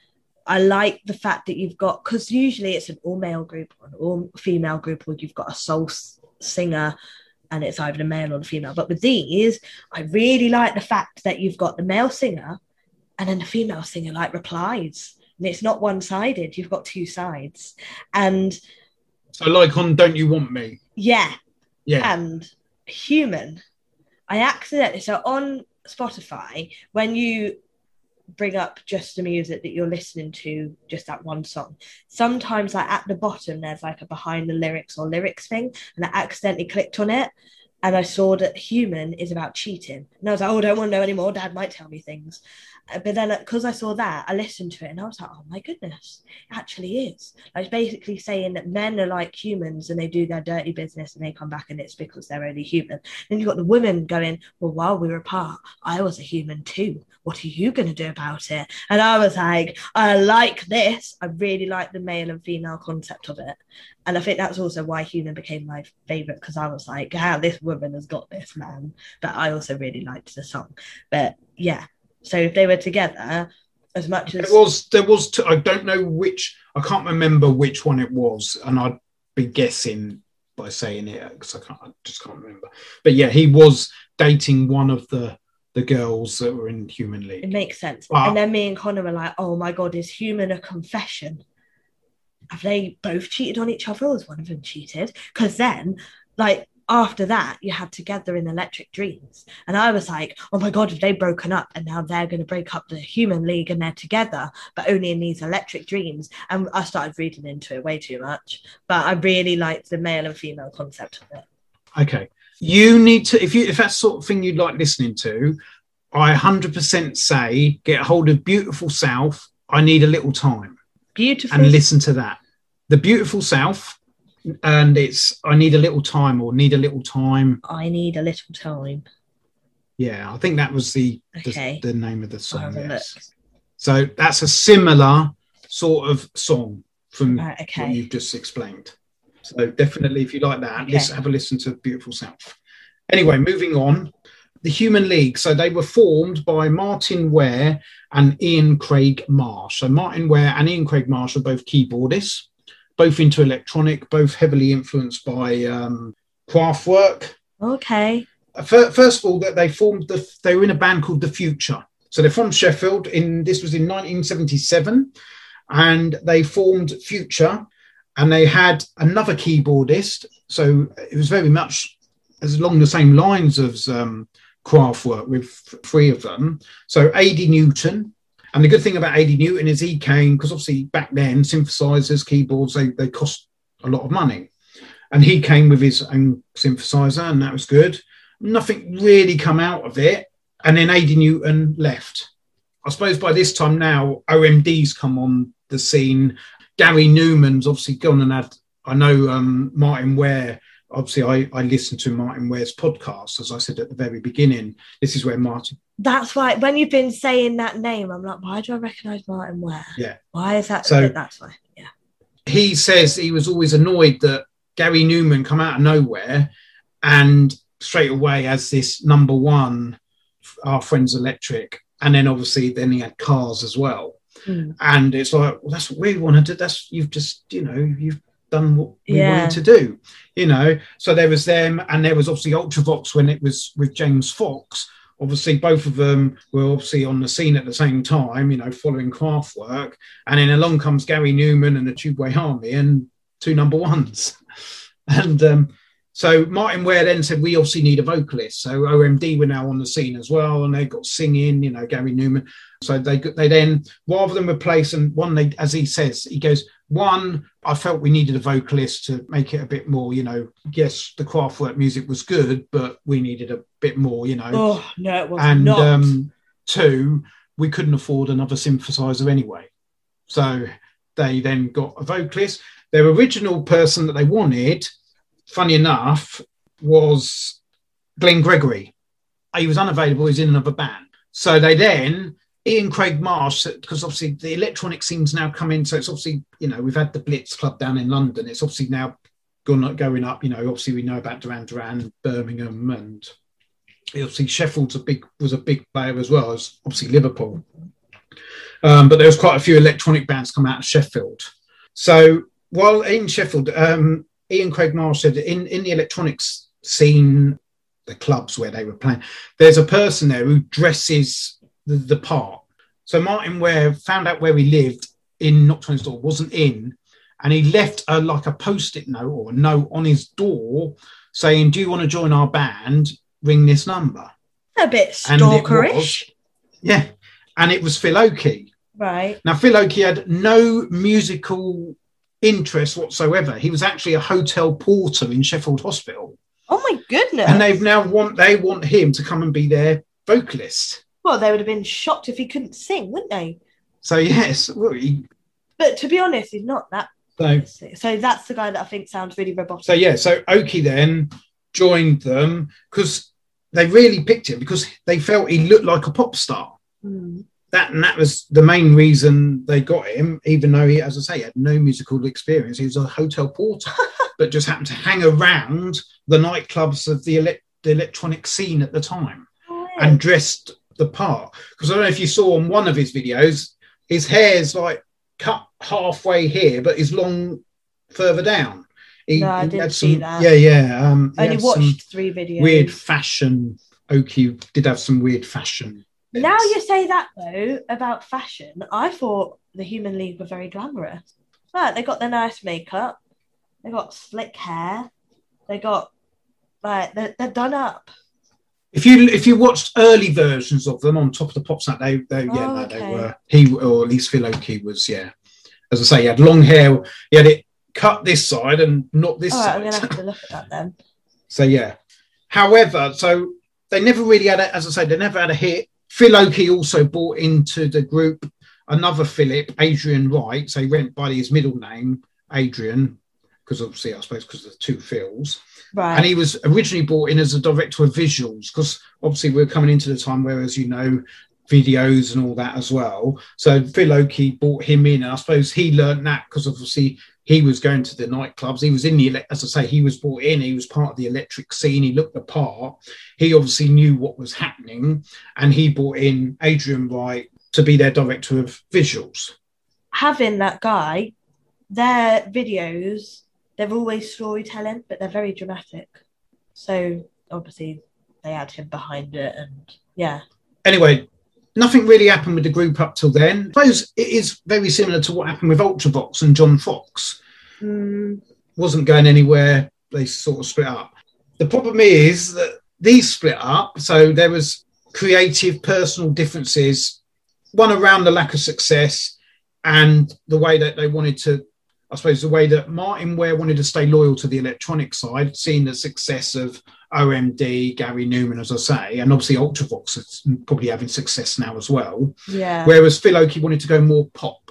B: I like the fact that you've got because usually it's an all male group or an all female group, or you've got a soul singer and it's either a male or a female. But with these, I really like the fact that you've got the male singer and then the female singer like replies. And it's not one sided, you've got two sides. And
A: So, like on "Don't You Want Me"?
B: yeah,
A: Yeah.
B: and human. I accidentally so on Spotify when you bring up just the music that you're listening to, just that one song. Sometimes like at the bottom there's like a behind the lyrics or lyrics thing, and I accidentally clicked on it. And I saw that human is about cheating. And I was like, oh, I don't want to know anymore. Dad might tell me things. Uh, But then, because I saw that, I listened to it and I was like, oh my goodness, it actually is. Like, it's basically saying that men are like humans and they do their dirty business and they come back and it's because they're only human. Then you've got the women going, well, while we were apart, I was a human too. What are you going to do about it? And I was like, I like this. I really like the male and female concept of it. And I think that's also why Human became my favorite because I was like, wow, this woman has got this, man. But I also really liked the song. But yeah, so if they were together, as much as
A: There was, there was. T- I don't know which. I can't remember which one it was, and I'd be guessing by saying it because I can't. I just can't remember. But yeah, he was dating one of the the girls that were in Human
B: it makes sense.
A: Wow.
B: And then me and Connor were like, oh my God, is Human a confession? Have they both cheated on each other? or has one of them cheated? Because then, like, after that, you had Together in Electric Dreams. And I was like, oh my God, have they broken up? And now they're going to break up the Human League and they're together, but only in these electric dreams. And I started reading into it way too much. But I really liked the male and female concept of it.
A: Okay, You need to if you if that's sort of thing you'd like listening to, I 100% say get a hold of Beautiful South. I need a little time
B: Beautiful.
A: and listen to that. The Beautiful South, and it's I need a little time or need a little time.
B: I need a little time.
A: Yeah, I think that was the the,
B: Okay.
A: the name of the song. yes. So that's a similar sort of song from
B: Right,
A: what you've just explained. So definitely, if you like that,
B: Okay.
A: let's have a listen to Beautiful South. Anyway, moving on. The Human League. So they were formed by Martyn Ware and Ian Craig Marsh. So Martyn Ware and Ian Craig Marsh are both keyboardists, both into electronic, both heavily influenced by um, Kraftwerk.
B: Okay.
A: First of all, that they formed the they were in a band called The Future. So they're from Sheffield. In this was in 1977, and they formed Future, and they had another keyboardist. So it was very much as along the same lines as um, Kraftwerk with three of them. So A.D. Newton. And the good thing about A.D. Newton is he came because obviously back then synthesizers, keyboards, they, they cost a lot of money. And he came with his own synthesizer, and that was good. Nothing really come out of it. And then A.D. Newton left. I suppose by this time now, OMD's come on the scene. Gary Numan's obviously gone and had, I know um, Martyn Ware, obviously I, I listened to Martyn Ware's podcast, as I said at the very beginning. This is where Martin,
B: That's why when you've been saying that name, I'm like, why do I recognise Martyn Ware?
A: Yeah.
B: Why is that?
A: So-
B: that's why. Yeah.
A: he says he was always annoyed that Gary Numan come out of nowhere and straight away as this number one, our friends electric. And then obviously then he had cars as well.
B: Hmm.
A: and it's like well that's what we want to do that's you've just you know you've done what we
B: Yeah.
A: wanted to do you know so there was them and there was obviously ultravox when it was with james fox obviously both of them were obviously on the scene at the same time you know following kraftwerk and then along comes gary numan and the tubeway army and two number ones and um so Martyn Ware then said, we obviously need a vocalist. So OMD were now on the scene as well, and they got singing, you know, Gary Numan. So they they then rather than replace and one they as he says he goes one i felt we needed a vocalist to make it a bit more you know yes the Kraftwerk music was good but we needed a bit more you know.
B: Oh no, it was
A: and
B: not.
A: um two we couldn't afford another synthesizer anyway. So they then got a vocalist. Their original person that they wanted funny enough was glenn gregory. He was unavailable he's in another band. So they then Ian Craig Marsh, because obviously the electronic scene's now come in. So it's obviously, you know, we've had the Blitz Club down in London. It's obviously now gone going up. You know, obviously we know about Duran Duran, Birmingham, and obviously big was a big player as well as obviously Liverpool. Um, but there was quite a few electronic bands come out of Sheffield. So while in Sheffield, um, Ian Craig Marsh said in in the electronics scene, the clubs where they were playing, there's a person there who dresses the, the part. So Martyn Ware found out where he lived in Nocturne's door, wasn't in, and he left a like a post-it note or a note on his door saying, "Do you want to join our band? Ring this number."
B: a bit stalkerish,
A: was- Yeah, and it was Phil Oakey.
B: right?
A: Now Phil Oakey had no musical interest whatsoever. He was actually a hotel porter in Sheffield Hospital,
B: Oh my goodness!
A: and they've now want they want him to come and be their vocalist.
B: Well, they would have been shocked if he couldn't sing, wouldn't they?
A: So yes, well, he,
B: But to be honest, he's not that.
A: so
B: So that's the guy that I think sounds really robotic.
A: So yeah, so Oakey then joined them because they really picked him because they felt he looked like a pop star.
B: Hmm.
A: That and that was the main reason they got him, even though he, as I say, had no musical experience. He was a hotel porter, but just happened to hang around the nightclubs of the, elec the electronic scene at the time
B: Oh,
A: and dressed the part. Because I don't know if you saw on one of his videos, his hair's like cut halfway here, but is long further down. He,
B: No, I didn't
A: had
B: see that.
A: Yeah, yeah. Um,
B: only watched three videos.
A: weird fashion. Oakey did have some weird fashion.
B: Now you say that though about fashion, I thought the Human League were very glamorous. Right, they got their nice makeup, they got slick hair, they got like they're, they're done up.
A: If you if you watched early versions of them on top of the Pops, that they they yeah
B: Oh,
A: no, they were he or at least Phil Oakey was yeah. As I say, he had long hair. He had it cut this side and not this
B: All right, I'm
A: side.
B: gonna have to look at that then.
A: So yeah, However, so they never really had, a, as I say, they never had a hit. Phil Oakey also brought into the group another Philip, Adrian Wright. So he went by his middle name, Adrian, because obviously I suppose because of the two Phils.
B: Right.
A: And he was originally brought in as a director of visuals because obviously we're coming into the time where, as you know, videos and all that as well. So Phil Oakey brought him in, and I suppose he learned that because obviously he was going to the nightclubs. He was in the, as I say, he was brought in. He was part of the electric scene. He looked the part. He obviously knew what was happening, and he brought in Adrian Wright to be their director of visuals.
B: Having that guy, their videos, they're always storytelling, but they're very dramatic. So obviously they had him behind it, and yeah.
A: Anyway, nothing really happened with the group up till then. I suppose it is very similar to what happened with Ultravox and John Foxx.
B: Mm,
A: Wasn't going anywhere. They sort of split up. The problem is that these split up. So there was creative, personal differences. One around the lack of success and the way that they wanted to. I suppose the way that Martyn Ware wanted to stay loyal to the electronic side, seeing the success of OMD, Gary Numan, as I say, and obviously Ultravox is probably having success now as well.
B: yeah.
A: Whereas Phil Oakey wanted to go more pop.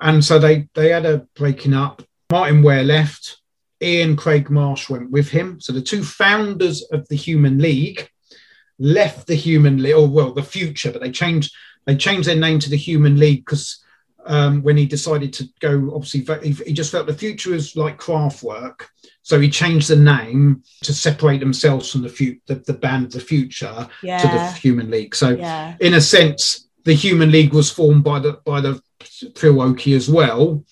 A: And so they they had a breaking up. Martin Ware left. Ian Craig Marsh went with him. So the two founders of the Human League left the Human League, or well, the future, but they changed they changed their name to the Human League because um, when he decided to go, obviously he, just felt the future was like Kraftwerk. So he changed the name to separate themselves from the, fu- the, the band The Future to the. Human League. So
B: Yeah.
A: in a sense, the Human League was formed by the by the Oakey as well,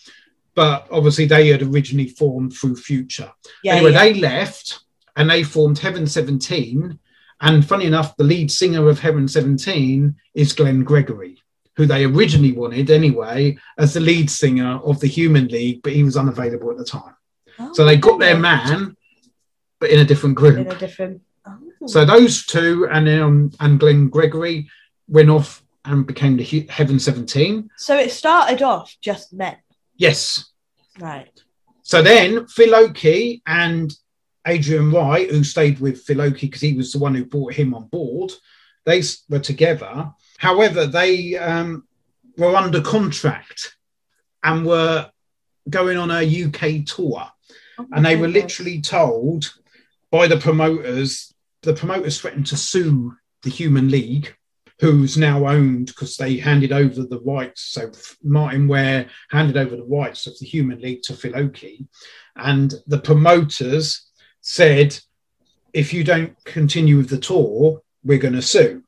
A: but obviously they had originally formed through Future.
B: Yeah.
A: anyway,
B: yeah.
A: they left and they formed Heaven Seventeen. And funny enough, the lead singer of Heaven Seventeen is Glenn Gregory, who they originally wanted anyway as the lead singer of the Human League, but he was unavailable at the time.
B: Oh,
A: So they got their man, but in a different group.
B: in a different. Oh.
A: So those two and um, and Glenn Gregory went off and became the Heaven Seventeen.
B: So it started off just men,
A: Yes.
B: right?
A: So then Phil Oakey and Adrian Wright, who stayed with Phil Oakey because he was the one who brought him on board, they were together. However, they um, were under contract and were going on a UK tour.
B: Oh
A: and they were literally told by the promoters the promoters threatened to sue the human league who's now owned because they handed over the rights so martyn ware handed over the rights of the human league to phil oakey. And the promoters said if you don't continue with the tour we're going to sue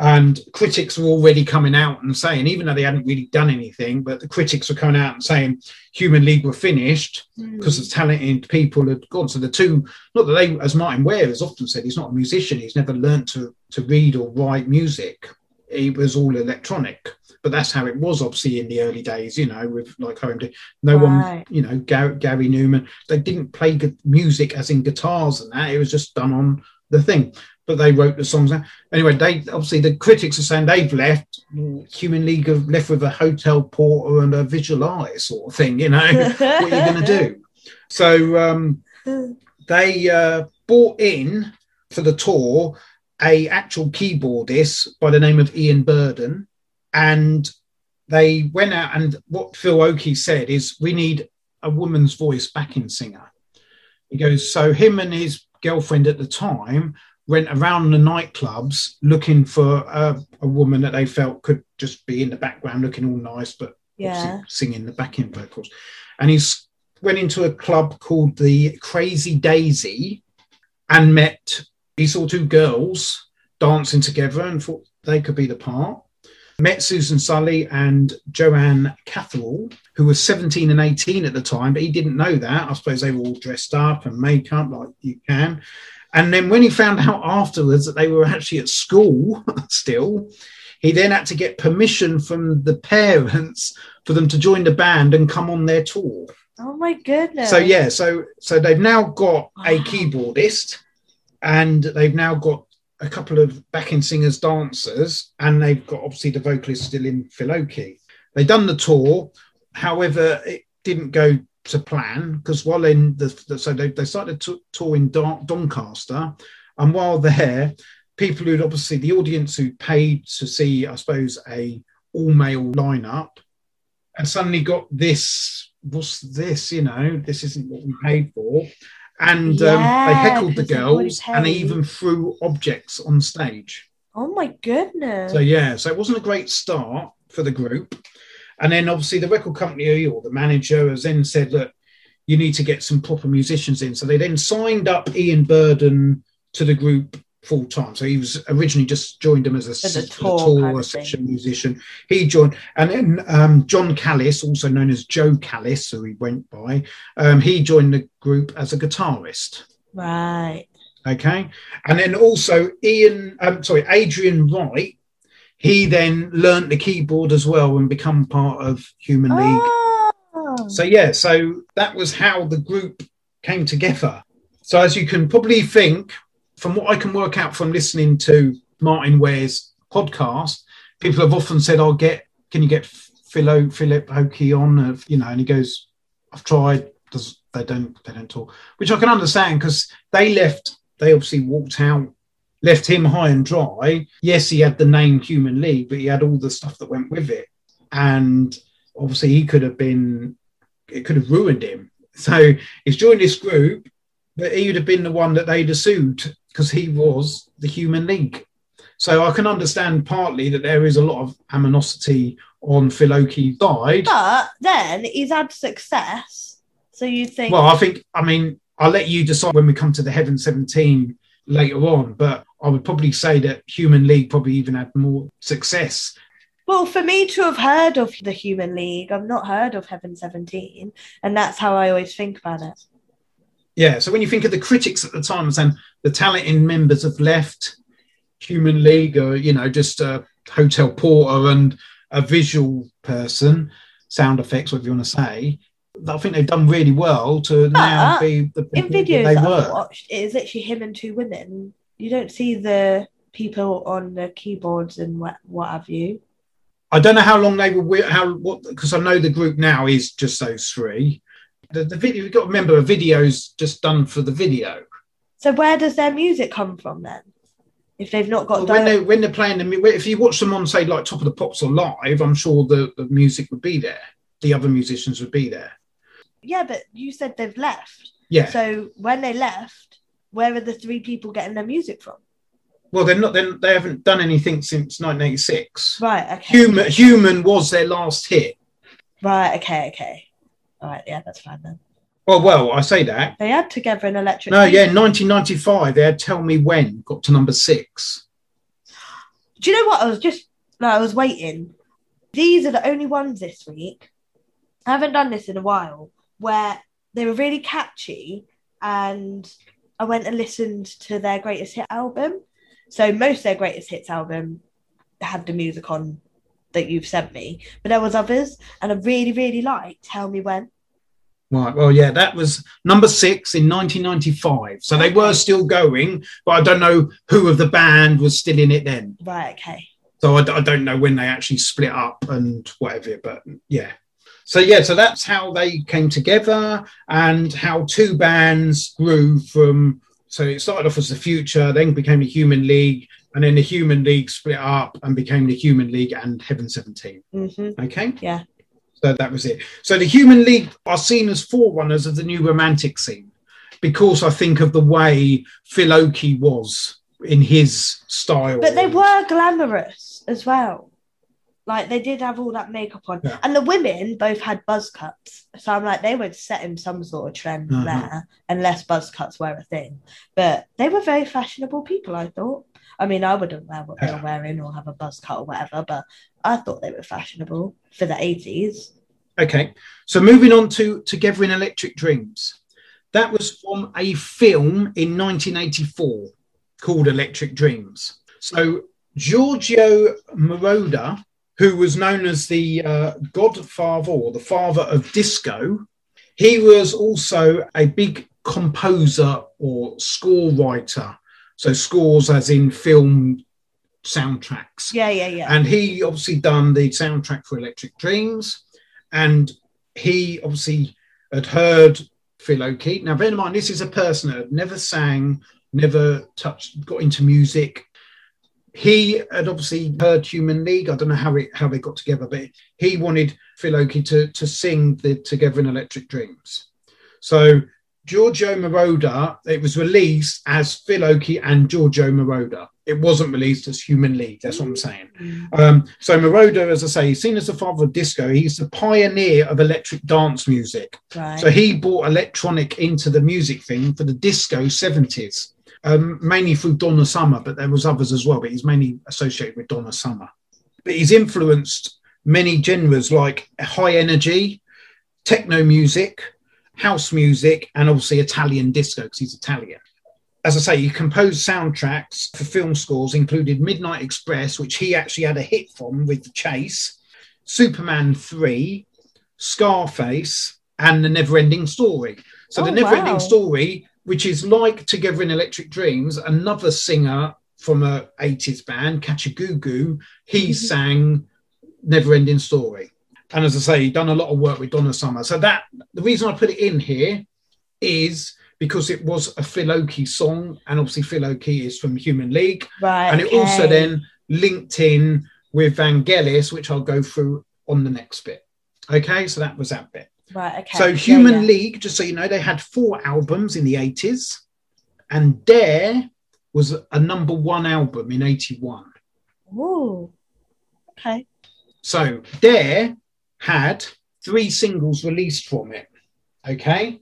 A: and critics were already coming out and saying even though they hadn't really done anything but the critics were coming out and saying human league were finished
B: Hmm.
A: because the talented people had gone. So the two, not that they, as Martyn Ware has often said, he's not a musician. He's never learnt to to read or write music. He was all electronic. But that's how it was, obviously, in the early days. You know, with like OMD, no one, you know, Gary, Gary Numan. They didn't play music as in guitars and that. It was just done on the thing. But they wrote the songs. Anyway, they obviously the critics are saying they've left. Human League have left with a hotel porter and a visual eye sort of thing. You know, what are you going to do? So um, they uh, bought in for the tour a actual keyboardist by the name of Ian Burden, and they went out and what Phil Oakey said is we need a woman's voice backing singer. He goes, so him and his girlfriend at the time went around the nightclubs looking for a, a woman that they felt could just be in the background looking all nice, but
B: Yeah.
A: singing the backing vocals. And he went into a club called the Crazy Daisy and met he saw two girls dancing together and thought they could be the part. Met Susan Sulley and Joanne Catherall, who was 17 and 18 at the time, but he didn't know that. I suppose they were all dressed up and makeup like you can. And then when he found out afterwards that they were actually at school still, he then had to get permission from the parents for them to join the band and come on their tour.
B: Oh my goodness.
A: So yeah, so so they've now got a keyboardist, and they've now got a couple of backing singers, dancers, and they've got obviously the vocalist still in Oakey. They've done the tour, however, it didn't go to plan because while in the, the so they, they started to tour in Don, Doncaster, And while there, people who'd obviously the audience who paid to see, I suppose, a all male lineup, and suddenly got this. What's this? You know, this isn't what we paid for. And um, they heckled the girls and they even threw objects on stage.
B: Oh my goodness.
A: So yeah, so it wasn't a great start for the group. And then obviously the record company or the manager has then said, look, you need to get some proper musicians in. So they then signed up Ian Burden to the group full time. So he was originally just joined them as a,
B: As a tour
A: tour
B: kind
A: a
B: of
A: session musician. He joined, and then um, John Callis, also known as Jo Callis, who he went by, um, he joined the group as a guitarist.
B: right.
A: Okay. And then also Ian, um, sorry, Adrian Wright, he then learnt the keyboard as well and become part of Human League.
B: Oh.
A: So yeah, so that was how the group came together. So as you can probably think, from what I can work out from listening to Martyn Ware's podcast, people have often said, "I'll get, can you get Philo Philip Oakey on?" You know, and he goes, "I've tried." Does they don't they don't talk, which I can understand because they left. They obviously walked out, left him high and dry. Yes, he had the name Human League, but he had all the stuff that went with it, and obviously he could have been it could have ruined him. So he's joined this group, but he would have been the one that they'd have sued because he was the Human League. So I can understand partly that there is a lot of aminosity on Phil Oakey's side.
B: But then he's had success. So you think
A: Well, I think, I mean, I'll let you decide when we come to the Heaven 17 later on, but I would probably say that Human League probably even had more success.
B: Well, for me to have heard of the Human League, I've not heard of Heaven 17. And that's how I always think about it.
A: Yeah, so when you think of the critics at the time saying the talented members have left Human League, or you know, just a hotel porter and a visual person, sound effects, whatever you want to say, I think they've done really well to now be the
B: In videos
A: they
B: that I've
A: were.
B: watched, it is literally him and two women. You don't see the people on the keyboards and what, what have you.
A: I don't know how long they were how what because I know the group now is just those three. The, the video you've got to remember a video's just done for the video.
B: So where does their music come from then? If they've not got
A: Well, when they when they're playing the if you watch them on say like Top of the Pops or live, I'm sure the, the music would be there. The other musicians would be there.
B: Yeah, but you said they've left.
A: Yeah.
B: So when they left, where are the three people getting their music from?
A: Well, they're not. Then they haven't done anything since 1986.
B: Right, okay.
A: Human Human was their last hit.
B: Right, okay, okay. All right, yeah, that's fine then.
A: Well, well, I say that.
B: They had together an electric.
A: No, yeah, in 1995 they had Tell Me When got to number six.
B: Do you know what? I was just no, I was waiting. These are the only ones this week. I haven't done this in a while where they were really catchy and I went and listened to their greatest hit album. So most of their greatest hits album had the music on that you've sent me, but there was others and I really, really liked Tell Me When.
A: Right. Well, yeah, that was number six in 1995. So they were still going, but I don't know who of the band was still in it then.
B: Right, okay.
A: So I, I don't know when they actually split up and whatever, but yeah. So yeah, so that's how they came together and how two bands grew from. So it started off as the Future, then became the Human League, and then the Human League split up and became the Human League and Heaven 17.
B: hmm
A: Okay.
B: Yeah.
A: So that was it. So the Human League are seen as forerunners of the new romantic scene because I think of the way Phil Oakey was in his style.
B: But they were glamorous as well. Like they did have all that makeup on.
A: Yeah.
B: And the women both had buzz cuts. So I'm like, they were setting some sort of trend
A: Uh-huh.
B: there, unless buzz cuts were a thing. But they were very fashionable people, I thought. I mean, I wouldn't wear what they were wearing or have a buzz cut or whatever, but I thought they were fashionable for the 80s.
A: Okay. So moving on to Together in Electric Dreams. That was from a film in 1984 called Electric Dreams. So Giorgio Moroder, who was known as the uh, godfather or the father of disco, he was also a big composer or score writer. So scores as in film soundtracks.
B: Yeah, yeah, yeah.
A: And he obviously done the soundtrack for Electric Dreams. And he obviously had heard Phil O'Keefe. Now, bear in mind, this is a person that had never sang never touched, got into music. He had obviously heard Human League. I don't know how it how they got together, but he wanted Phil Oakey to to sing the Together in Electric Dreams. So Giorgio Moroder, it was released as Phil Oakey and Giorgio Moroder. It wasn't released as Human League. That's what I'm saying. Um, so Moroder, as I say, he's seen as the father of disco. He's the pioneer of electric dance music.
B: Right.
A: So he brought electronic into the music thing for the disco 70s, um, mainly through Donna Summer, but there was others as well, but he's mainly associated with Donna Summer. But he's influenced many genres like Hi-NRG, techno music, house music, and obviously Italian disco because he's Italian. As I say, he composed soundtracks for film scores, included Midnight Express, which he actually had a hit from with The Chase, Superman 3, Scarface, and The Neverending Story. So, The
B: Oh,
A: Neverending
B: wow.
A: Story, which is like Together in Electric Dreams, another singer from a 80s band, Kajagoogoo, he
B: Mhm.
A: sang Neverending Story. And as I say, he done a lot of work with Donna Summer. So that the reason I put it in here is because it was a Phil Oakey song, and obviously Phil Oakey is from Human League,
B: right.
A: and it also then linked in with Vangelis, which I'll go through on the next bit. Okay, so that was that bit.
B: Right. Okay.
A: So
B: Yeah,
A: Human
B: yeah.
A: League, just so you know, they had four albums in the 80s, and Dare was a number one album in 81.
B: Ooh. Okay.
A: So Dare had three singles released from it. Okay.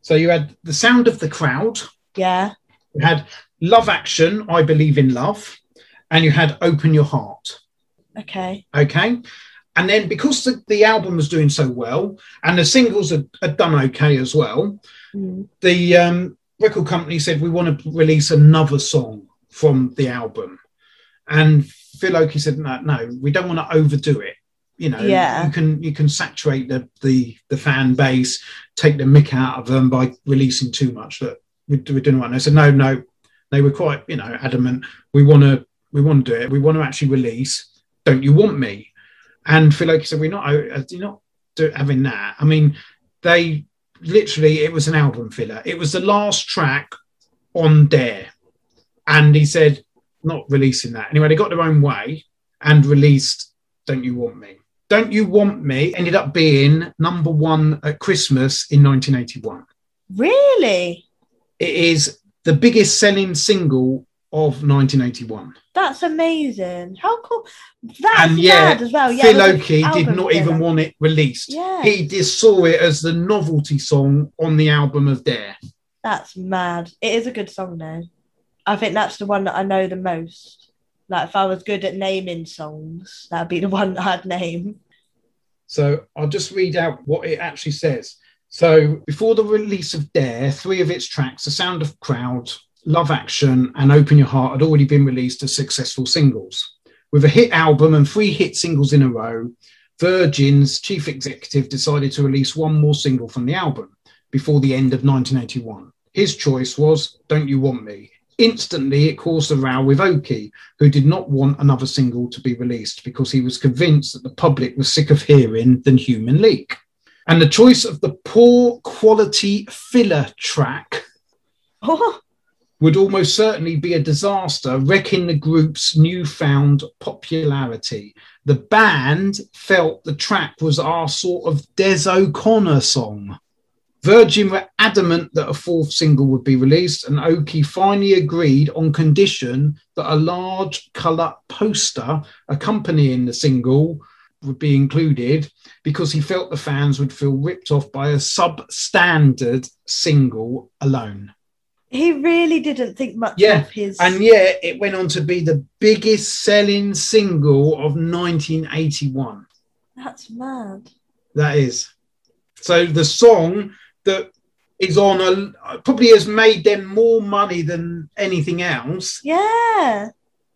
A: So you had The Sound of the Crowd,
B: Yeah.
A: you had Love Action, I Believe in Love, and you had Open Your Heart.
B: Okay.
A: Okay. And then because the, the album was doing so well and the singles had, had done okay as well,
B: Mm.
A: the um, record company said we want to release another song from the album, and Phil Oakey said no, no, we don't want to overdo it. You know,
B: Yeah.
A: you can you can saturate the the the fan base, take the mick out of them by releasing too much. That we we're doing one. They said no, no. They were quite you know adamant. We want to we want to do it. We want to actually release. Don't you want me? And Phil Oakey said we're not uh, you're not do, having that. I mean, they literally it was an album filler. It was the last track on Dare, and he said not releasing that. Anyway, they got their own way and released "Don't You Want Me." "Don't You Want Me" ended up being number one at Christmas in 1981.
B: Really?
A: It is the biggest selling single of 1981.
B: That's amazing. How cool. That's
A: And yeah,
B: mad as well. Yeah.
A: Phil Oakey did not even want it released.
B: Yeah.
A: He just saw it as the novelty song on the album of Dare.
B: That's mad. It is a good song though. I think that's the one that I know the most. Like if I was good at naming songs, that'd be the one that I'd name.
A: So I'll just read out what it actually says. So before the release of Dare, three of its tracks, The Sound of Crowd, Love Action, and Open Your Heart, had already been released as successful singles. With a hit album and three hit singles in a row, Virgin's chief executive decided to release one more single from the album before the end of 1981. His choice was Don't You Want Me? Instantly, it caused a row with Oakey, who did not want another single to be released because he was convinced that the public was sick of hearing the Human League. And the choice of the poor quality filler track
B: Oh,
A: would almost certainly be a disaster, wrecking the group's newfound popularity. The band felt the track was our sort of Des O'Connor song. Virgin were adamant that a fourth single would be released, and Oakey finally agreed on condition that a large colour poster accompanying the single would be included because he felt the fans would feel ripped off by a substandard single alone.
B: He really didn't think much
A: Yeah,
B: of his.
A: And yet it went on to be the biggest selling single of 1981.
B: That's mad.
A: That is. So the song that is on a probably has made them more money than anything else.
B: Yeah.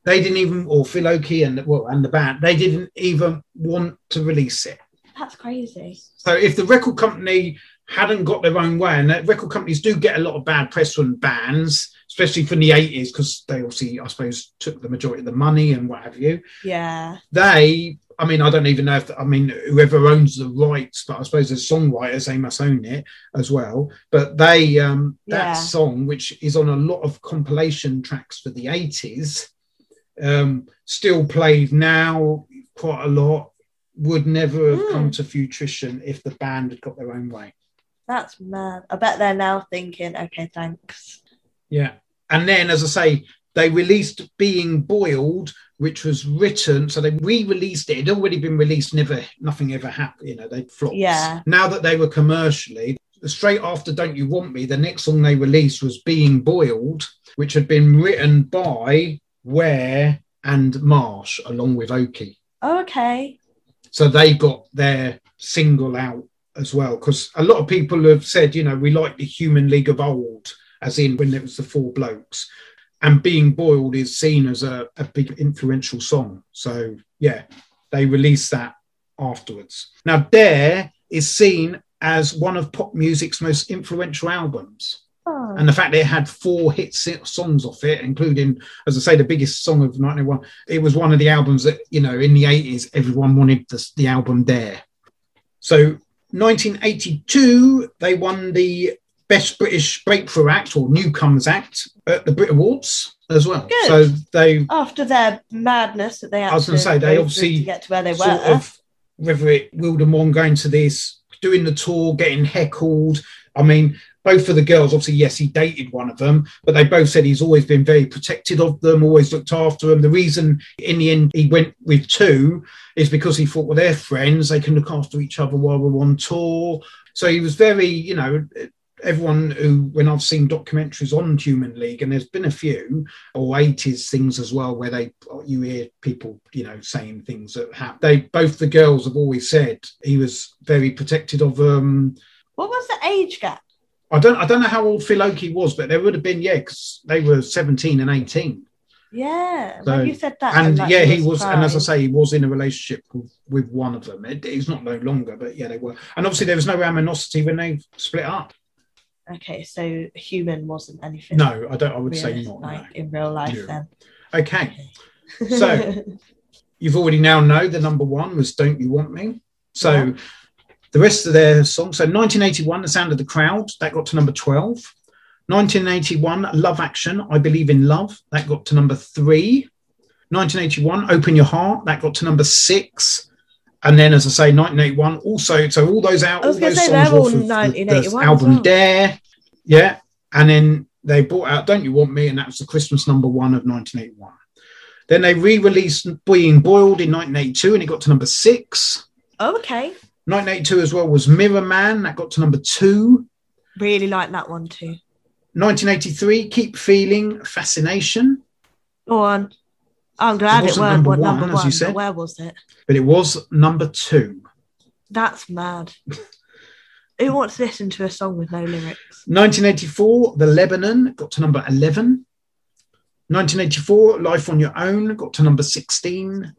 A: They didn't even, or Phil Oakey and well, and the band, they didn't even want to release it.
B: That's crazy.
A: So if the record company hadn't got their own way, and that record companies do get a lot of bad press from bands, especially from the 80s, because they obviously, I suppose, took the majority of the money and what have you.
B: Yeah.
A: They I mean, I don't even know if I mean whoever owns the rights, but I suppose as songwriters they must own it as well. But they um that
B: Yeah.
A: song, which is on a lot of compilation tracks for the eighties, um, still played now quite a lot. Would never have
B: Hmm.
A: come to fruition if the band had got their own way.
B: That's mad. I bet they're now thinking, okay, thanks.
A: Yeah. And then, as I say, they released Being Boiled, which was written. So they re-released it. It had already been released. Never, nothing ever happened. You know, they flopped.
B: Yeah.
A: Now that they were commercially, straight after "Don't You Want Me," the next song they released was "Being Boiled," which had been written by Ware and Marsh along with Oakey.
B: Oh, okay.
A: So they got their single out as well. Because a lot of people have said, you know, we like the Human League of old, as in when it was the four blokes. And Being Boiled is seen as a, a big influential song. So, yeah, they released that afterwards. Now, Dare is seen as one of pop music's most influential albums.
B: Oh.
A: And the fact that it had four hit songs off it, including, as I say, the biggest song of 91, it was one of the albums that, you know, in the 80s, everyone wanted the, the album Dare. So 1982, they won the Best British Breakthrough Act or Newcomers Act at the Brit Awards as well.
B: Good.
A: So they
B: After their madness that they had
A: I was gonna say, they obviously
B: to get to where they
A: sort
B: were.
A: of whether it Wildermore going to this, doing the tour, getting heckled. I mean, both of the girls, obviously, yes, he dated one of them, but they both said he's always been very protected of them, always looked after them. The reason in the end he went with two is because he thought, well, they're friends, they can look after each other while we're on tour. So he was very, you know, everyone who, when I've seen documentaries on Human League, and there's been a few, or 80s things as well, where they, you hear people, you know, saying things that happen. They, both the girls have always said he was very protected of them.
B: what was the age gap?
A: I don't, I don't know how old Phil Oakey was, but there would have been, yeah, because they were 17 and 18.
B: Yeah,
A: So-
B: you said that,
A: and
B: like,
A: yeah, he was, and as I say, he was in a relationship with, with one of them. It, he's not no longer, but yeah, they were. And obviously, there was no animosity when they split up.
B: Okay, so human wasn't anything.
A: No, I don't. I would say
B: real-
A: not.
B: like
A: no.
B: in real life
A: Yeah.
B: then.
A: Okay, So- you've already now know the number one was "Don't You Want Me." So
B: Yeah.
A: The rest of their songs. So 1981, "The Sound of the Crowd," that got to number 12. 1981, "Love Action," "I Believe in Love," that got to number three. 1981, "Open Your Heart," that got to number six. And then, as I say, 1981 also. So all those out, all those songs off of the- the album
B: well.
A: Dare, yeah. And then they brought out "Don't You Want Me," and that was the Christmas number one of 1981. Then they re-released "Being Boiled" in 1982, and it got to number six.
B: Oh, okay.
A: 1982 as well was Mirror Man, that got to number two.
B: Really like that one too.
A: 1983, Keep Feeling Fascination,
B: Go on. I'm glad
A: It
B: it, weren't
A: number one,
B: number
A: as you said.
B: where was it?
A: but it was number two.
B: That's mad. Who wants to listen to a song with no lyrics?
A: 1984, The Lebanon got to number 11. 1984, Life on Your Own got to number 16.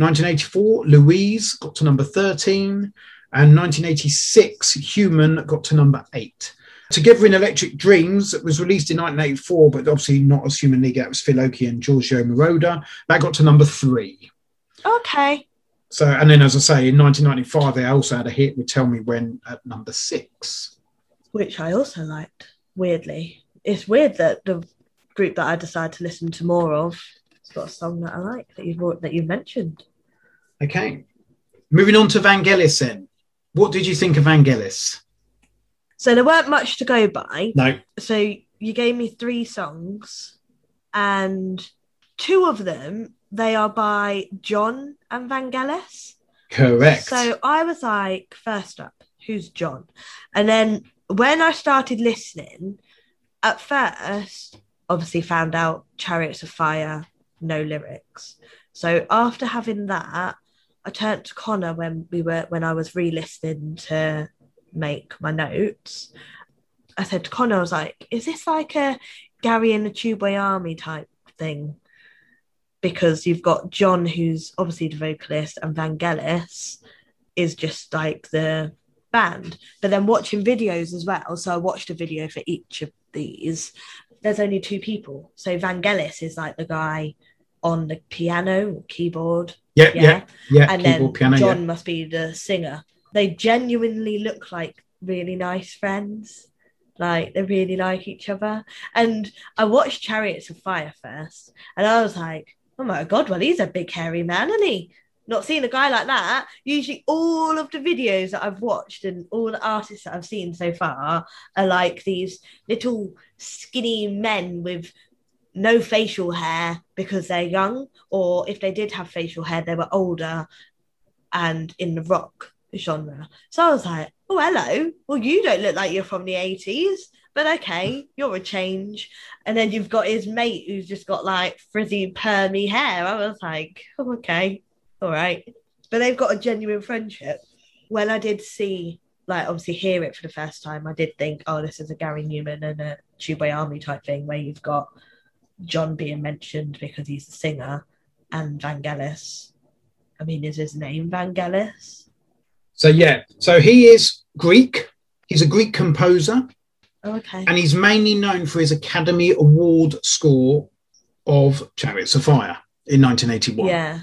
A: 1984, Louise got to number 13. And 1986, Human got to number 8. Together in Electric Dreams, that was released in 1984, but obviously not as Human League, that was Phil Oakey and Giorgio Moroder. That got to number 3.
B: Okay.
A: So, and then as I say, in 1995, they also had a hit with Tell Me When at number 6.
B: Which I also liked, weirdly. It's weird that the group that I decide to listen to more of has got a song that I like that you've that you've mentioned.
A: Okay. Moving on to Vangelis then. What did you think of Vangelis?
B: So there weren't much to go by.
A: No.
B: So you gave me three songs, and two of them they are by Jon and Vangelis.
A: Correct.
B: So I was like, first up, who's Jon? And then when I started listening, at first, obviously found out Chariots of Fire, no lyrics. So after having that, I turned to Connor when we were when I was re-listening to make my notes. I said to Connor, I was like, is this like a Gary and the Tubeway Army type thing? Because you've got Jon, who's obviously the vocalist, and Vangelis is just like the band. But then watching videos as well. So I watched a video for each of these. There's only two people. So Vangelis is like the guy on the piano or keyboard,
A: Yeah, yeah,
B: Yeah.
A: yeah.
B: and
A: Keyboard,
B: then
A: piano.
B: Jon
A: Yeah.
B: must be the singer. They genuinely look like really nice friends. Like they really like each other. And I watched Chariots of Fire first, and I was like, oh my god, well, he's a big hairy man, isn't he? Not seeing a guy like that. Usually, all of the videos that I've watched and all the artists that I've seen so far are like these little skinny men with no facial hair because they're young, or if they did have facial hair, they were older and in the rock genre. So I was like, oh, hello. Well, you don't look like you're from the 80s, but okay, you're a change. And then you've got his mate who's just got like frizzy, permy hair. I was like, oh, okay, all right. But they've got a genuine friendship. When I did see, like, obviously hear it for the first time, I did think, oh, this is a Gary Numan and a Tubeway Army type thing where you've got Jon being mentioned because he's the singer and Vangelis. I mean, is his name Vangelis?
A: So yeah, so he is Greek. He's a Greek composer,
B: Oh, okay.
A: and he's mainly known for his Academy Award score of Chariots of Fire in 1981.
B: Yeah.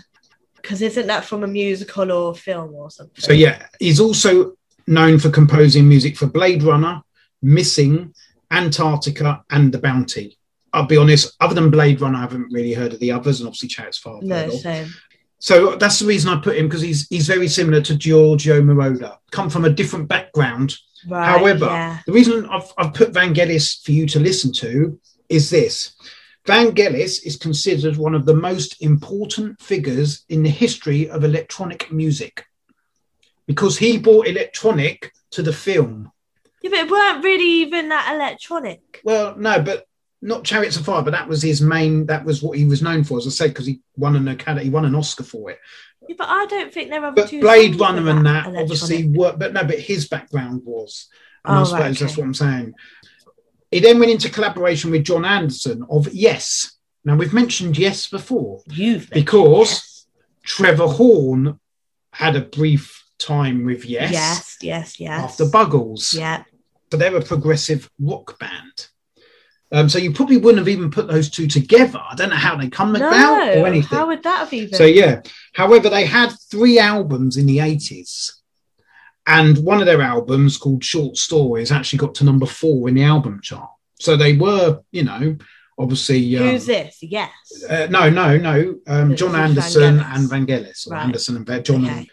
B: Because isn't that from a musical or film or something?
A: So yeah, he's also known for composing music for Blade Runner, Missing, Antarctica, and The Bounty. I'll be honest, other than Blade Runner, I haven't really heard of the others, and obviously of Fire.
B: No, same.
A: So that's the reason I put him because he's he's very similar to Giorgio Moroder, come from a different background.
B: Right.
A: However,
B: yeah.
A: the reason I've, I've put Vangelis for you to listen to is this. Vangelis is considered one of the most important figures in the history of electronic music because he brought electronic to the film.
B: yeah, but it weren't really even that electronic.
A: Well, no, but not Chariots of Fire, but that was his main. That was what he was known for, as I said, because he won an Academy, he won an Oscar for it.
B: Yeah, but I don't think there are
A: But
B: two
A: Blade Runner and that
B: electronic.
A: obviously worked, but no, but his background was. And
B: Oh,
A: I suppose
B: right,
A: that's what I'm saying. He then went into collaboration with Jon Anderson of Yes. Now we've mentioned Yes before.
B: You've
A: Because-
B: yes.
A: Trevor Horn had a brief time with Yes,
B: yes, yes, yes.
A: after Buggles.
B: Yeah.
A: So they're a progressive rock band. Um, so you probably wouldn't have even put those two together. I don't know how they come
B: No,
A: about or anything.
B: how would that have even?
A: So yeah. However, they had three albums in the eighties, and one of their albums called Short Stories actually got to number four in the album chart. So they were, you know, obviously. Um,
B: Who's this? Yes.
A: uh, no, no, no. Um,
B: Jon
A: Anderson
B: Vangelis.
A: and Vangelis, or
B: Right.
A: Anderson and Jon. And,
B: Okay.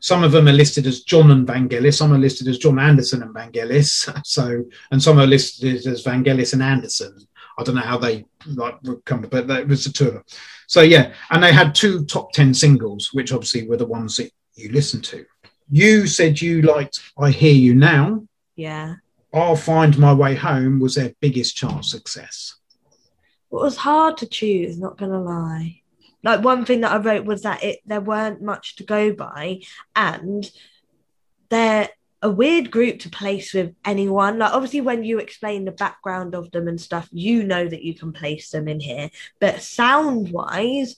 A: Some of them are listed as Jon and Vangelis. Some are listed as Jon Anderson and Vangelis. So, and some are listed as Vangelis and Anderson. I don't know how they like come, but that was the two of them. So yeah, and they had two top ten singles, which obviously were the ones that you listened to. You said you liked "I Hear You Now."
B: Yeah.
A: "I'll Find My Way Home" was their biggest chart success.
B: It was hard to choose, not gonna lie. Like one thing that I wrote was that it there weren't much to go by, and they're a weird group to place with anyone. Like obviously, when you explain the background of them and stuff, you know that you can place them in here. But sound wise,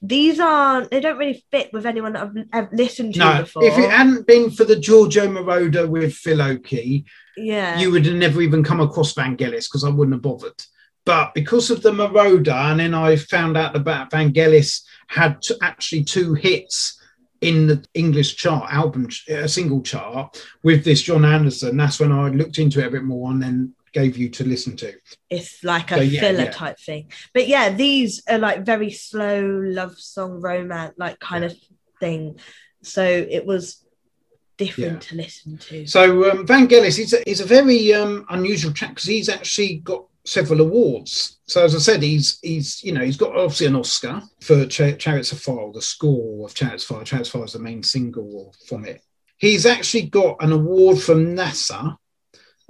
B: these aren't. They don't really fit with anyone that I've, I've listened to
A: No,
B: before.
A: if it hadn't been for the Giorgio Moroder with Phil Oakey,
B: yeah,
A: you would have never even come across Vangelis because I wouldn't have bothered. But because of the Moroder, and then I found out about Vangelis had t- actually two hits in the English chart, album, ch- uh, single chart with this Jon Anderson. That's when I looked into it a bit more and then gave you to listen to.
B: it's like a
A: So, yeah,
B: filler
A: yeah.
B: type thing. But yeah, these are like very slow love song romance like kind of thing. So it was different
A: Yeah.
B: to listen to.
A: So um, Vangelis is a, is a very um, unusual track because he's actually got several awards. So as I said, he's he's you know he's got obviously an Oscar for Ch- Chariots of Fire, the score of Chariots of Fire. Chariots of Fire is the main single from it. He's actually got an award from NASA.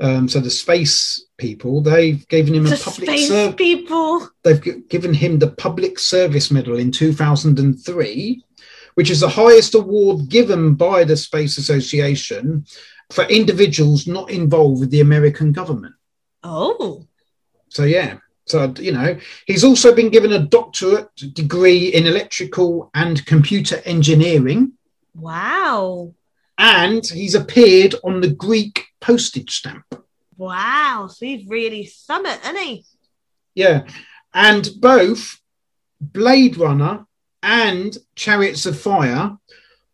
A: Um, so the space people they've given him a public
B: space
A: ser-
B: people.
A: they've gi- given him the Public Service Medal in 2003, which is the highest award given by the Space Association for individuals not involved with the American government.
B: Oh,
A: So, yeah. So, you know, he's also been given a doctorate degree in electrical and computer engineering,
B: wow.
A: and he's appeared on the Greek postage stamp.
B: Wow. So he's really summit, isn't he?
A: Yeah. And both Blade Runner and Chariots of Fire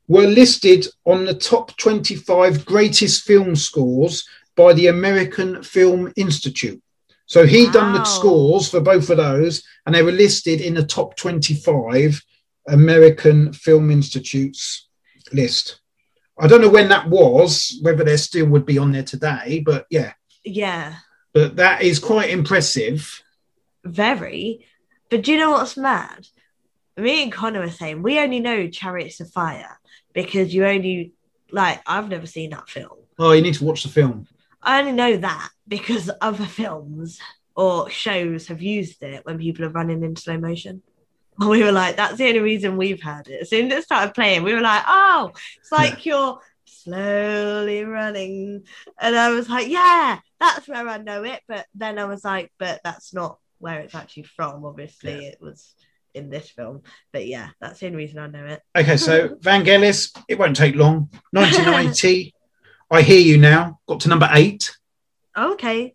A: were listed on the top 25 greatest film scores by the American Film Institute. So he done the scores for both of those, and they were listed in the top 25 American Film Institute's list. I don't know when that was, whether they still would be on there today, but yeah,
B: Yeah,
A: but that is quite impressive.
B: very. But do you know what's mad? Me and Connor were saying we only know Chariots of Fire because you only like I've never seen that film.
A: Oh, you need to watch the film.
B: I only know that because other films or shows have used it when people are running in slow motion. And we were like, that's the only reason we've heard it. As soon as it started playing, we were like, oh, it's like you're slowly running. And I was like, yeah, that's where I know it. But then I was like, but that's not where it's actually from. Obviously, it was in this film. But yeah, that's the only reason I know it.
A: Okay, so Vangelis, it won't take long. 1990, I Hear You Now, got to number eight.
B: Okay.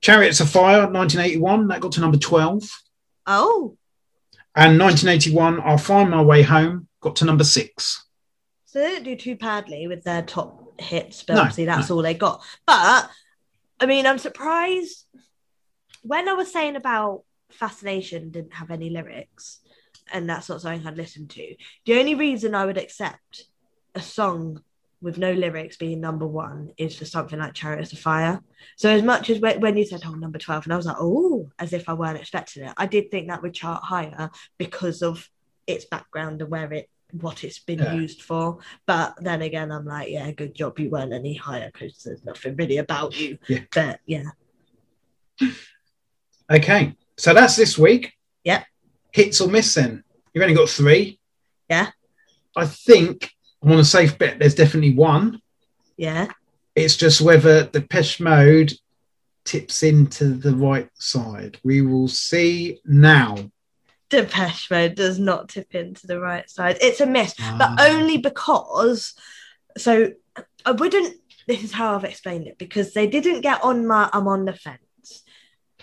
A: Chariots of Fire, 1981, that got to number 12.
B: Oh,
A: And 1981, I'll Find My Way Home, got to number six.
B: So they didn't do too badly with their top hits, but
A: No,
B: obviously that's all they got. But I mean, I'm surprised when I was saying about Fascination didn't have any lyrics, and that's not something I'd listen to. The only reason I would accept a song with no lyrics being number one is for something like Chariots of Fire. So as much as when, when you said oh number twelve, and I was like oh, as if I weren't expecting it, I did think that would chart higher because of its background and where it what it's been
A: Yeah.
B: used for. But then again, I'm like, yeah, good job you weren't any higher because there's nothing really about you.
A: Yeah.
B: But yeah,
A: Okay, so that's this week.
B: Yeah.
A: Hits or miss then? You've only got three.
B: Yeah.
A: I think I'm on a safe bet there's definitely one.
B: yeah.
A: It's just whether Depeche Mode tips into the right side. We will see now.
B: Depeche Mode does not tip into the right side. It's a miss,
A: Ah.
B: but only because. So I wouldn't. This is how I've explained it because they didn't get on my. I'm on the fence.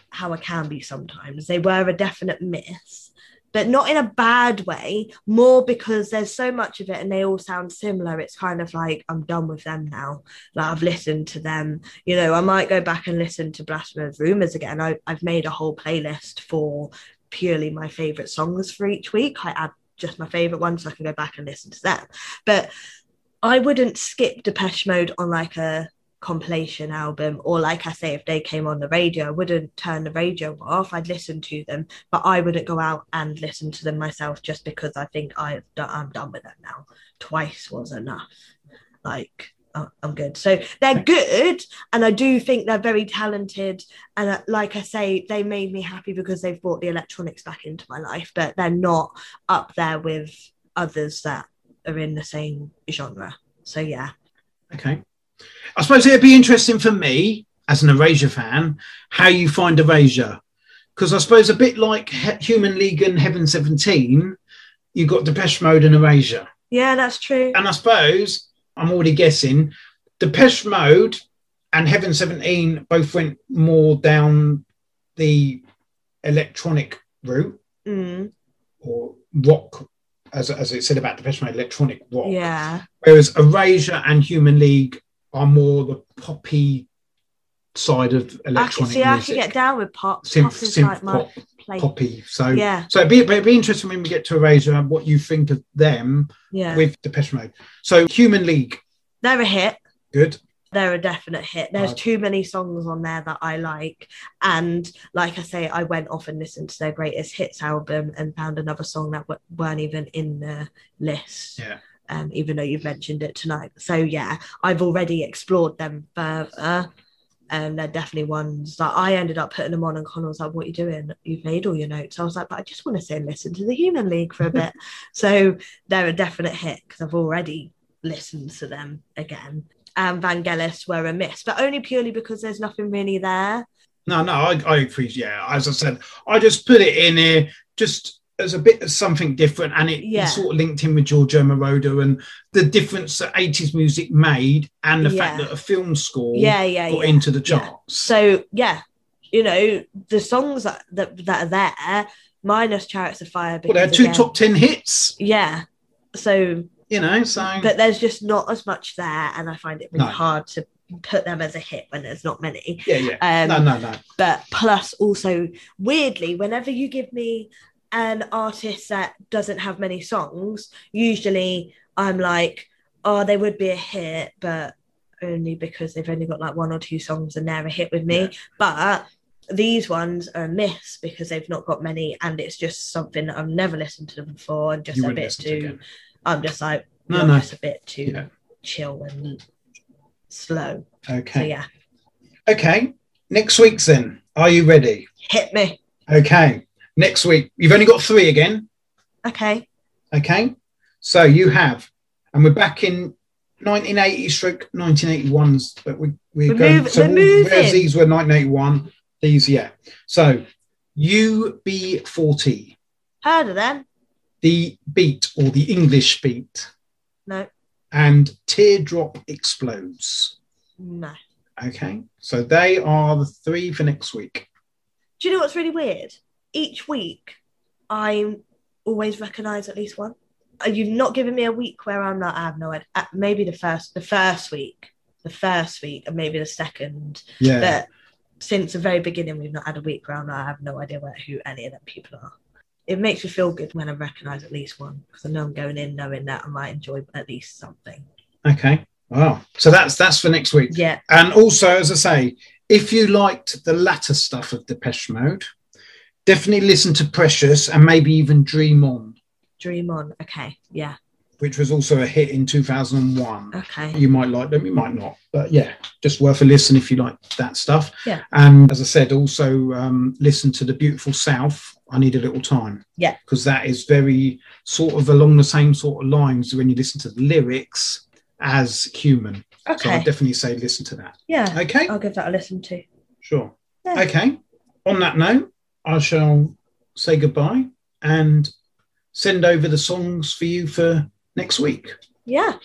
B: How I can be sometimes. They were a definite miss, but not in a bad way. More because there's so much of it and they all sound similar. It's kind of like I'm done with them now. Like I've listened to them. You know, I might go back and listen to Blasphemous Rumors again. I, I've made a whole playlist for purely my favorite songs for each week. I add just my favorite ones so I can go back and listen to them. But I wouldn't skip Depeche Mode on like a compilation album or like I say if they came on the radio I wouldn't turn the radio off I'd listen to them but I wouldn't go out and listen to them myself just because I think I've done, I'm done with them now. Twice was enough. Like uh, I'm good. So they're good and I do think they're very talented and uh, like I say they made me happy because they've brought the electronics back into my life but they're not up there with others that are in the same genre. So yeah.
A: Okay. I suppose it'd be interesting for me as an Erasure fan how you find Erasure. Because I suppose a bit like He- Human League and Heaven 17, you've got Depeche Mode and Erasure.
B: yeah that's true
A: And I suppose I'm already guessing Depeche Mode and Heaven 17 both went more down the electronic route
B: Mm,
A: or rock, as, as it said about Depeche Mode, electronic rock.
B: yeah
A: Whereas Erasure and Human League are more the poppy side of
B: I
A: electronic
B: see I
A: music.
B: can get down with pop
A: synth,
B: pop
A: synth
B: like
A: pop,
B: play
A: poppy. So,
B: yeah
A: so it'd be, it'd be interesting when we get to Erasure and what you think of them
B: yeah
A: with Depeche Mode. So, Human League,
B: they're a hit
A: good.
B: they're a definite hit. There's too many songs on there that I like. And like I say, I went off and listened to their greatest hits album and found another song that w- weren't even in the list.
A: Yeah.
B: Um, even though you've mentioned it tonight. So yeah, I've already explored them further. And they're definitely ones that I ended up putting them on, and Connor was like, "What are you doing? You've made all your notes." I was like, "But I just want to sit and listen to the Human League for a bit." so they're a definite hit because I've already listened to them again and Vangelis were a miss, but only purely because there's nothing really there.
A: No, no, I, I agree. Yeah, as I said, I just put it in here just as a bit of something different, and it,
B: Yeah.
A: sort of linked in with Giorgio Moroder and the difference that 80s music made, and the fact that a film score
B: Yeah, yeah,
A: got
B: yeah.
A: into the
B: Yeah.
A: charts.
B: So yeah, you know the songs that that, that are there minus Chariots of Fire.
A: Well,
B: they're
A: two
B: again-
A: top 10 hits,
B: Yeah. So,
A: you know, so.
B: but there's just not as much there, and I find it really
A: No.
B: hard to put them as a hit when there's not many.
A: yeah, yeah.
B: Um,
A: no, no, no.
B: but plus also weirdly whenever you give me an artist that doesn't have many songs usually i'm like oh they would be a hit but only because they've only got like one or two songs and they're a hit with me
A: Yeah.
B: but these ones are a miss because they've not got many and it's just something that i've never listened to them before and just a bit
A: listen to
B: too i'm just like
A: No, no.
B: just a bit too
A: Yeah.
B: chill and slow so
A: Okay.
B: yeah
A: Okay. Next week's then. Are you ready?
B: hit me
A: Okay. Next week. You've only got three again.
B: okay
A: Okay. So you have, and we're back in 1980 stroke 1981s, but we, we're,
B: We're
A: going,
B: move-
A: so whereas these were 1981, these, yeah. So UB40,
B: heard of them
A: the beat or the English beat,
B: no
A: and Teardrop Explodes.
B: no
A: Okay. So they are the three for next week.
B: Do you know what's really weird? Each week, I always recognise at least one. Uh, You've not given me a week where I'm not. I have no idea. Uh, Maybe the first, the first week, the first week, and maybe the second.
A: Yeah.
B: But since the very beginning, we've not had a week where I'm not, I have no idea where, who any of them people are. It makes me feel good when I recognise at least one because I know I'm going in knowing that I might enjoy at least something.
A: Okay. Wow. So that's that's for next week.
B: Yeah,
A: And also, as I say, if you liked the latter stuff of Depeche Mode, definitely listen to Precious and maybe even Dream On,
B: dream on. Okay, yeah,
A: which was also a hit in 2001.
B: okay,
A: You might like them, you might not, but yeah, just worth a listen if you like that stuff.
B: Yeah.
A: And as I said, also um, listen to The Beautiful South. I need a little time.
B: Yeah.
A: Because that is very sort of along the same sort of lines when you listen to the lyrics as human. So I
B: okay,
A: definitely say listen to that.
B: yeah.
A: Okay.
B: I'll give that a listen to.
A: Sure.
B: Yeah.
A: Okay. On that note, I shall say goodbye and send over the songs for you for next week.
B: Yeah,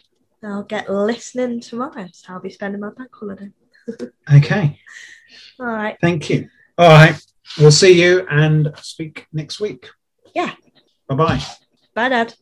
B: I'll get listening tomorrow. So I'll be spending my bank holiday.
A: Okay.
B: All right.
A: Thank you. All right. We'll see you and speak next week.
B: Yeah.
A: Bye bye.
B: Bye, Dad.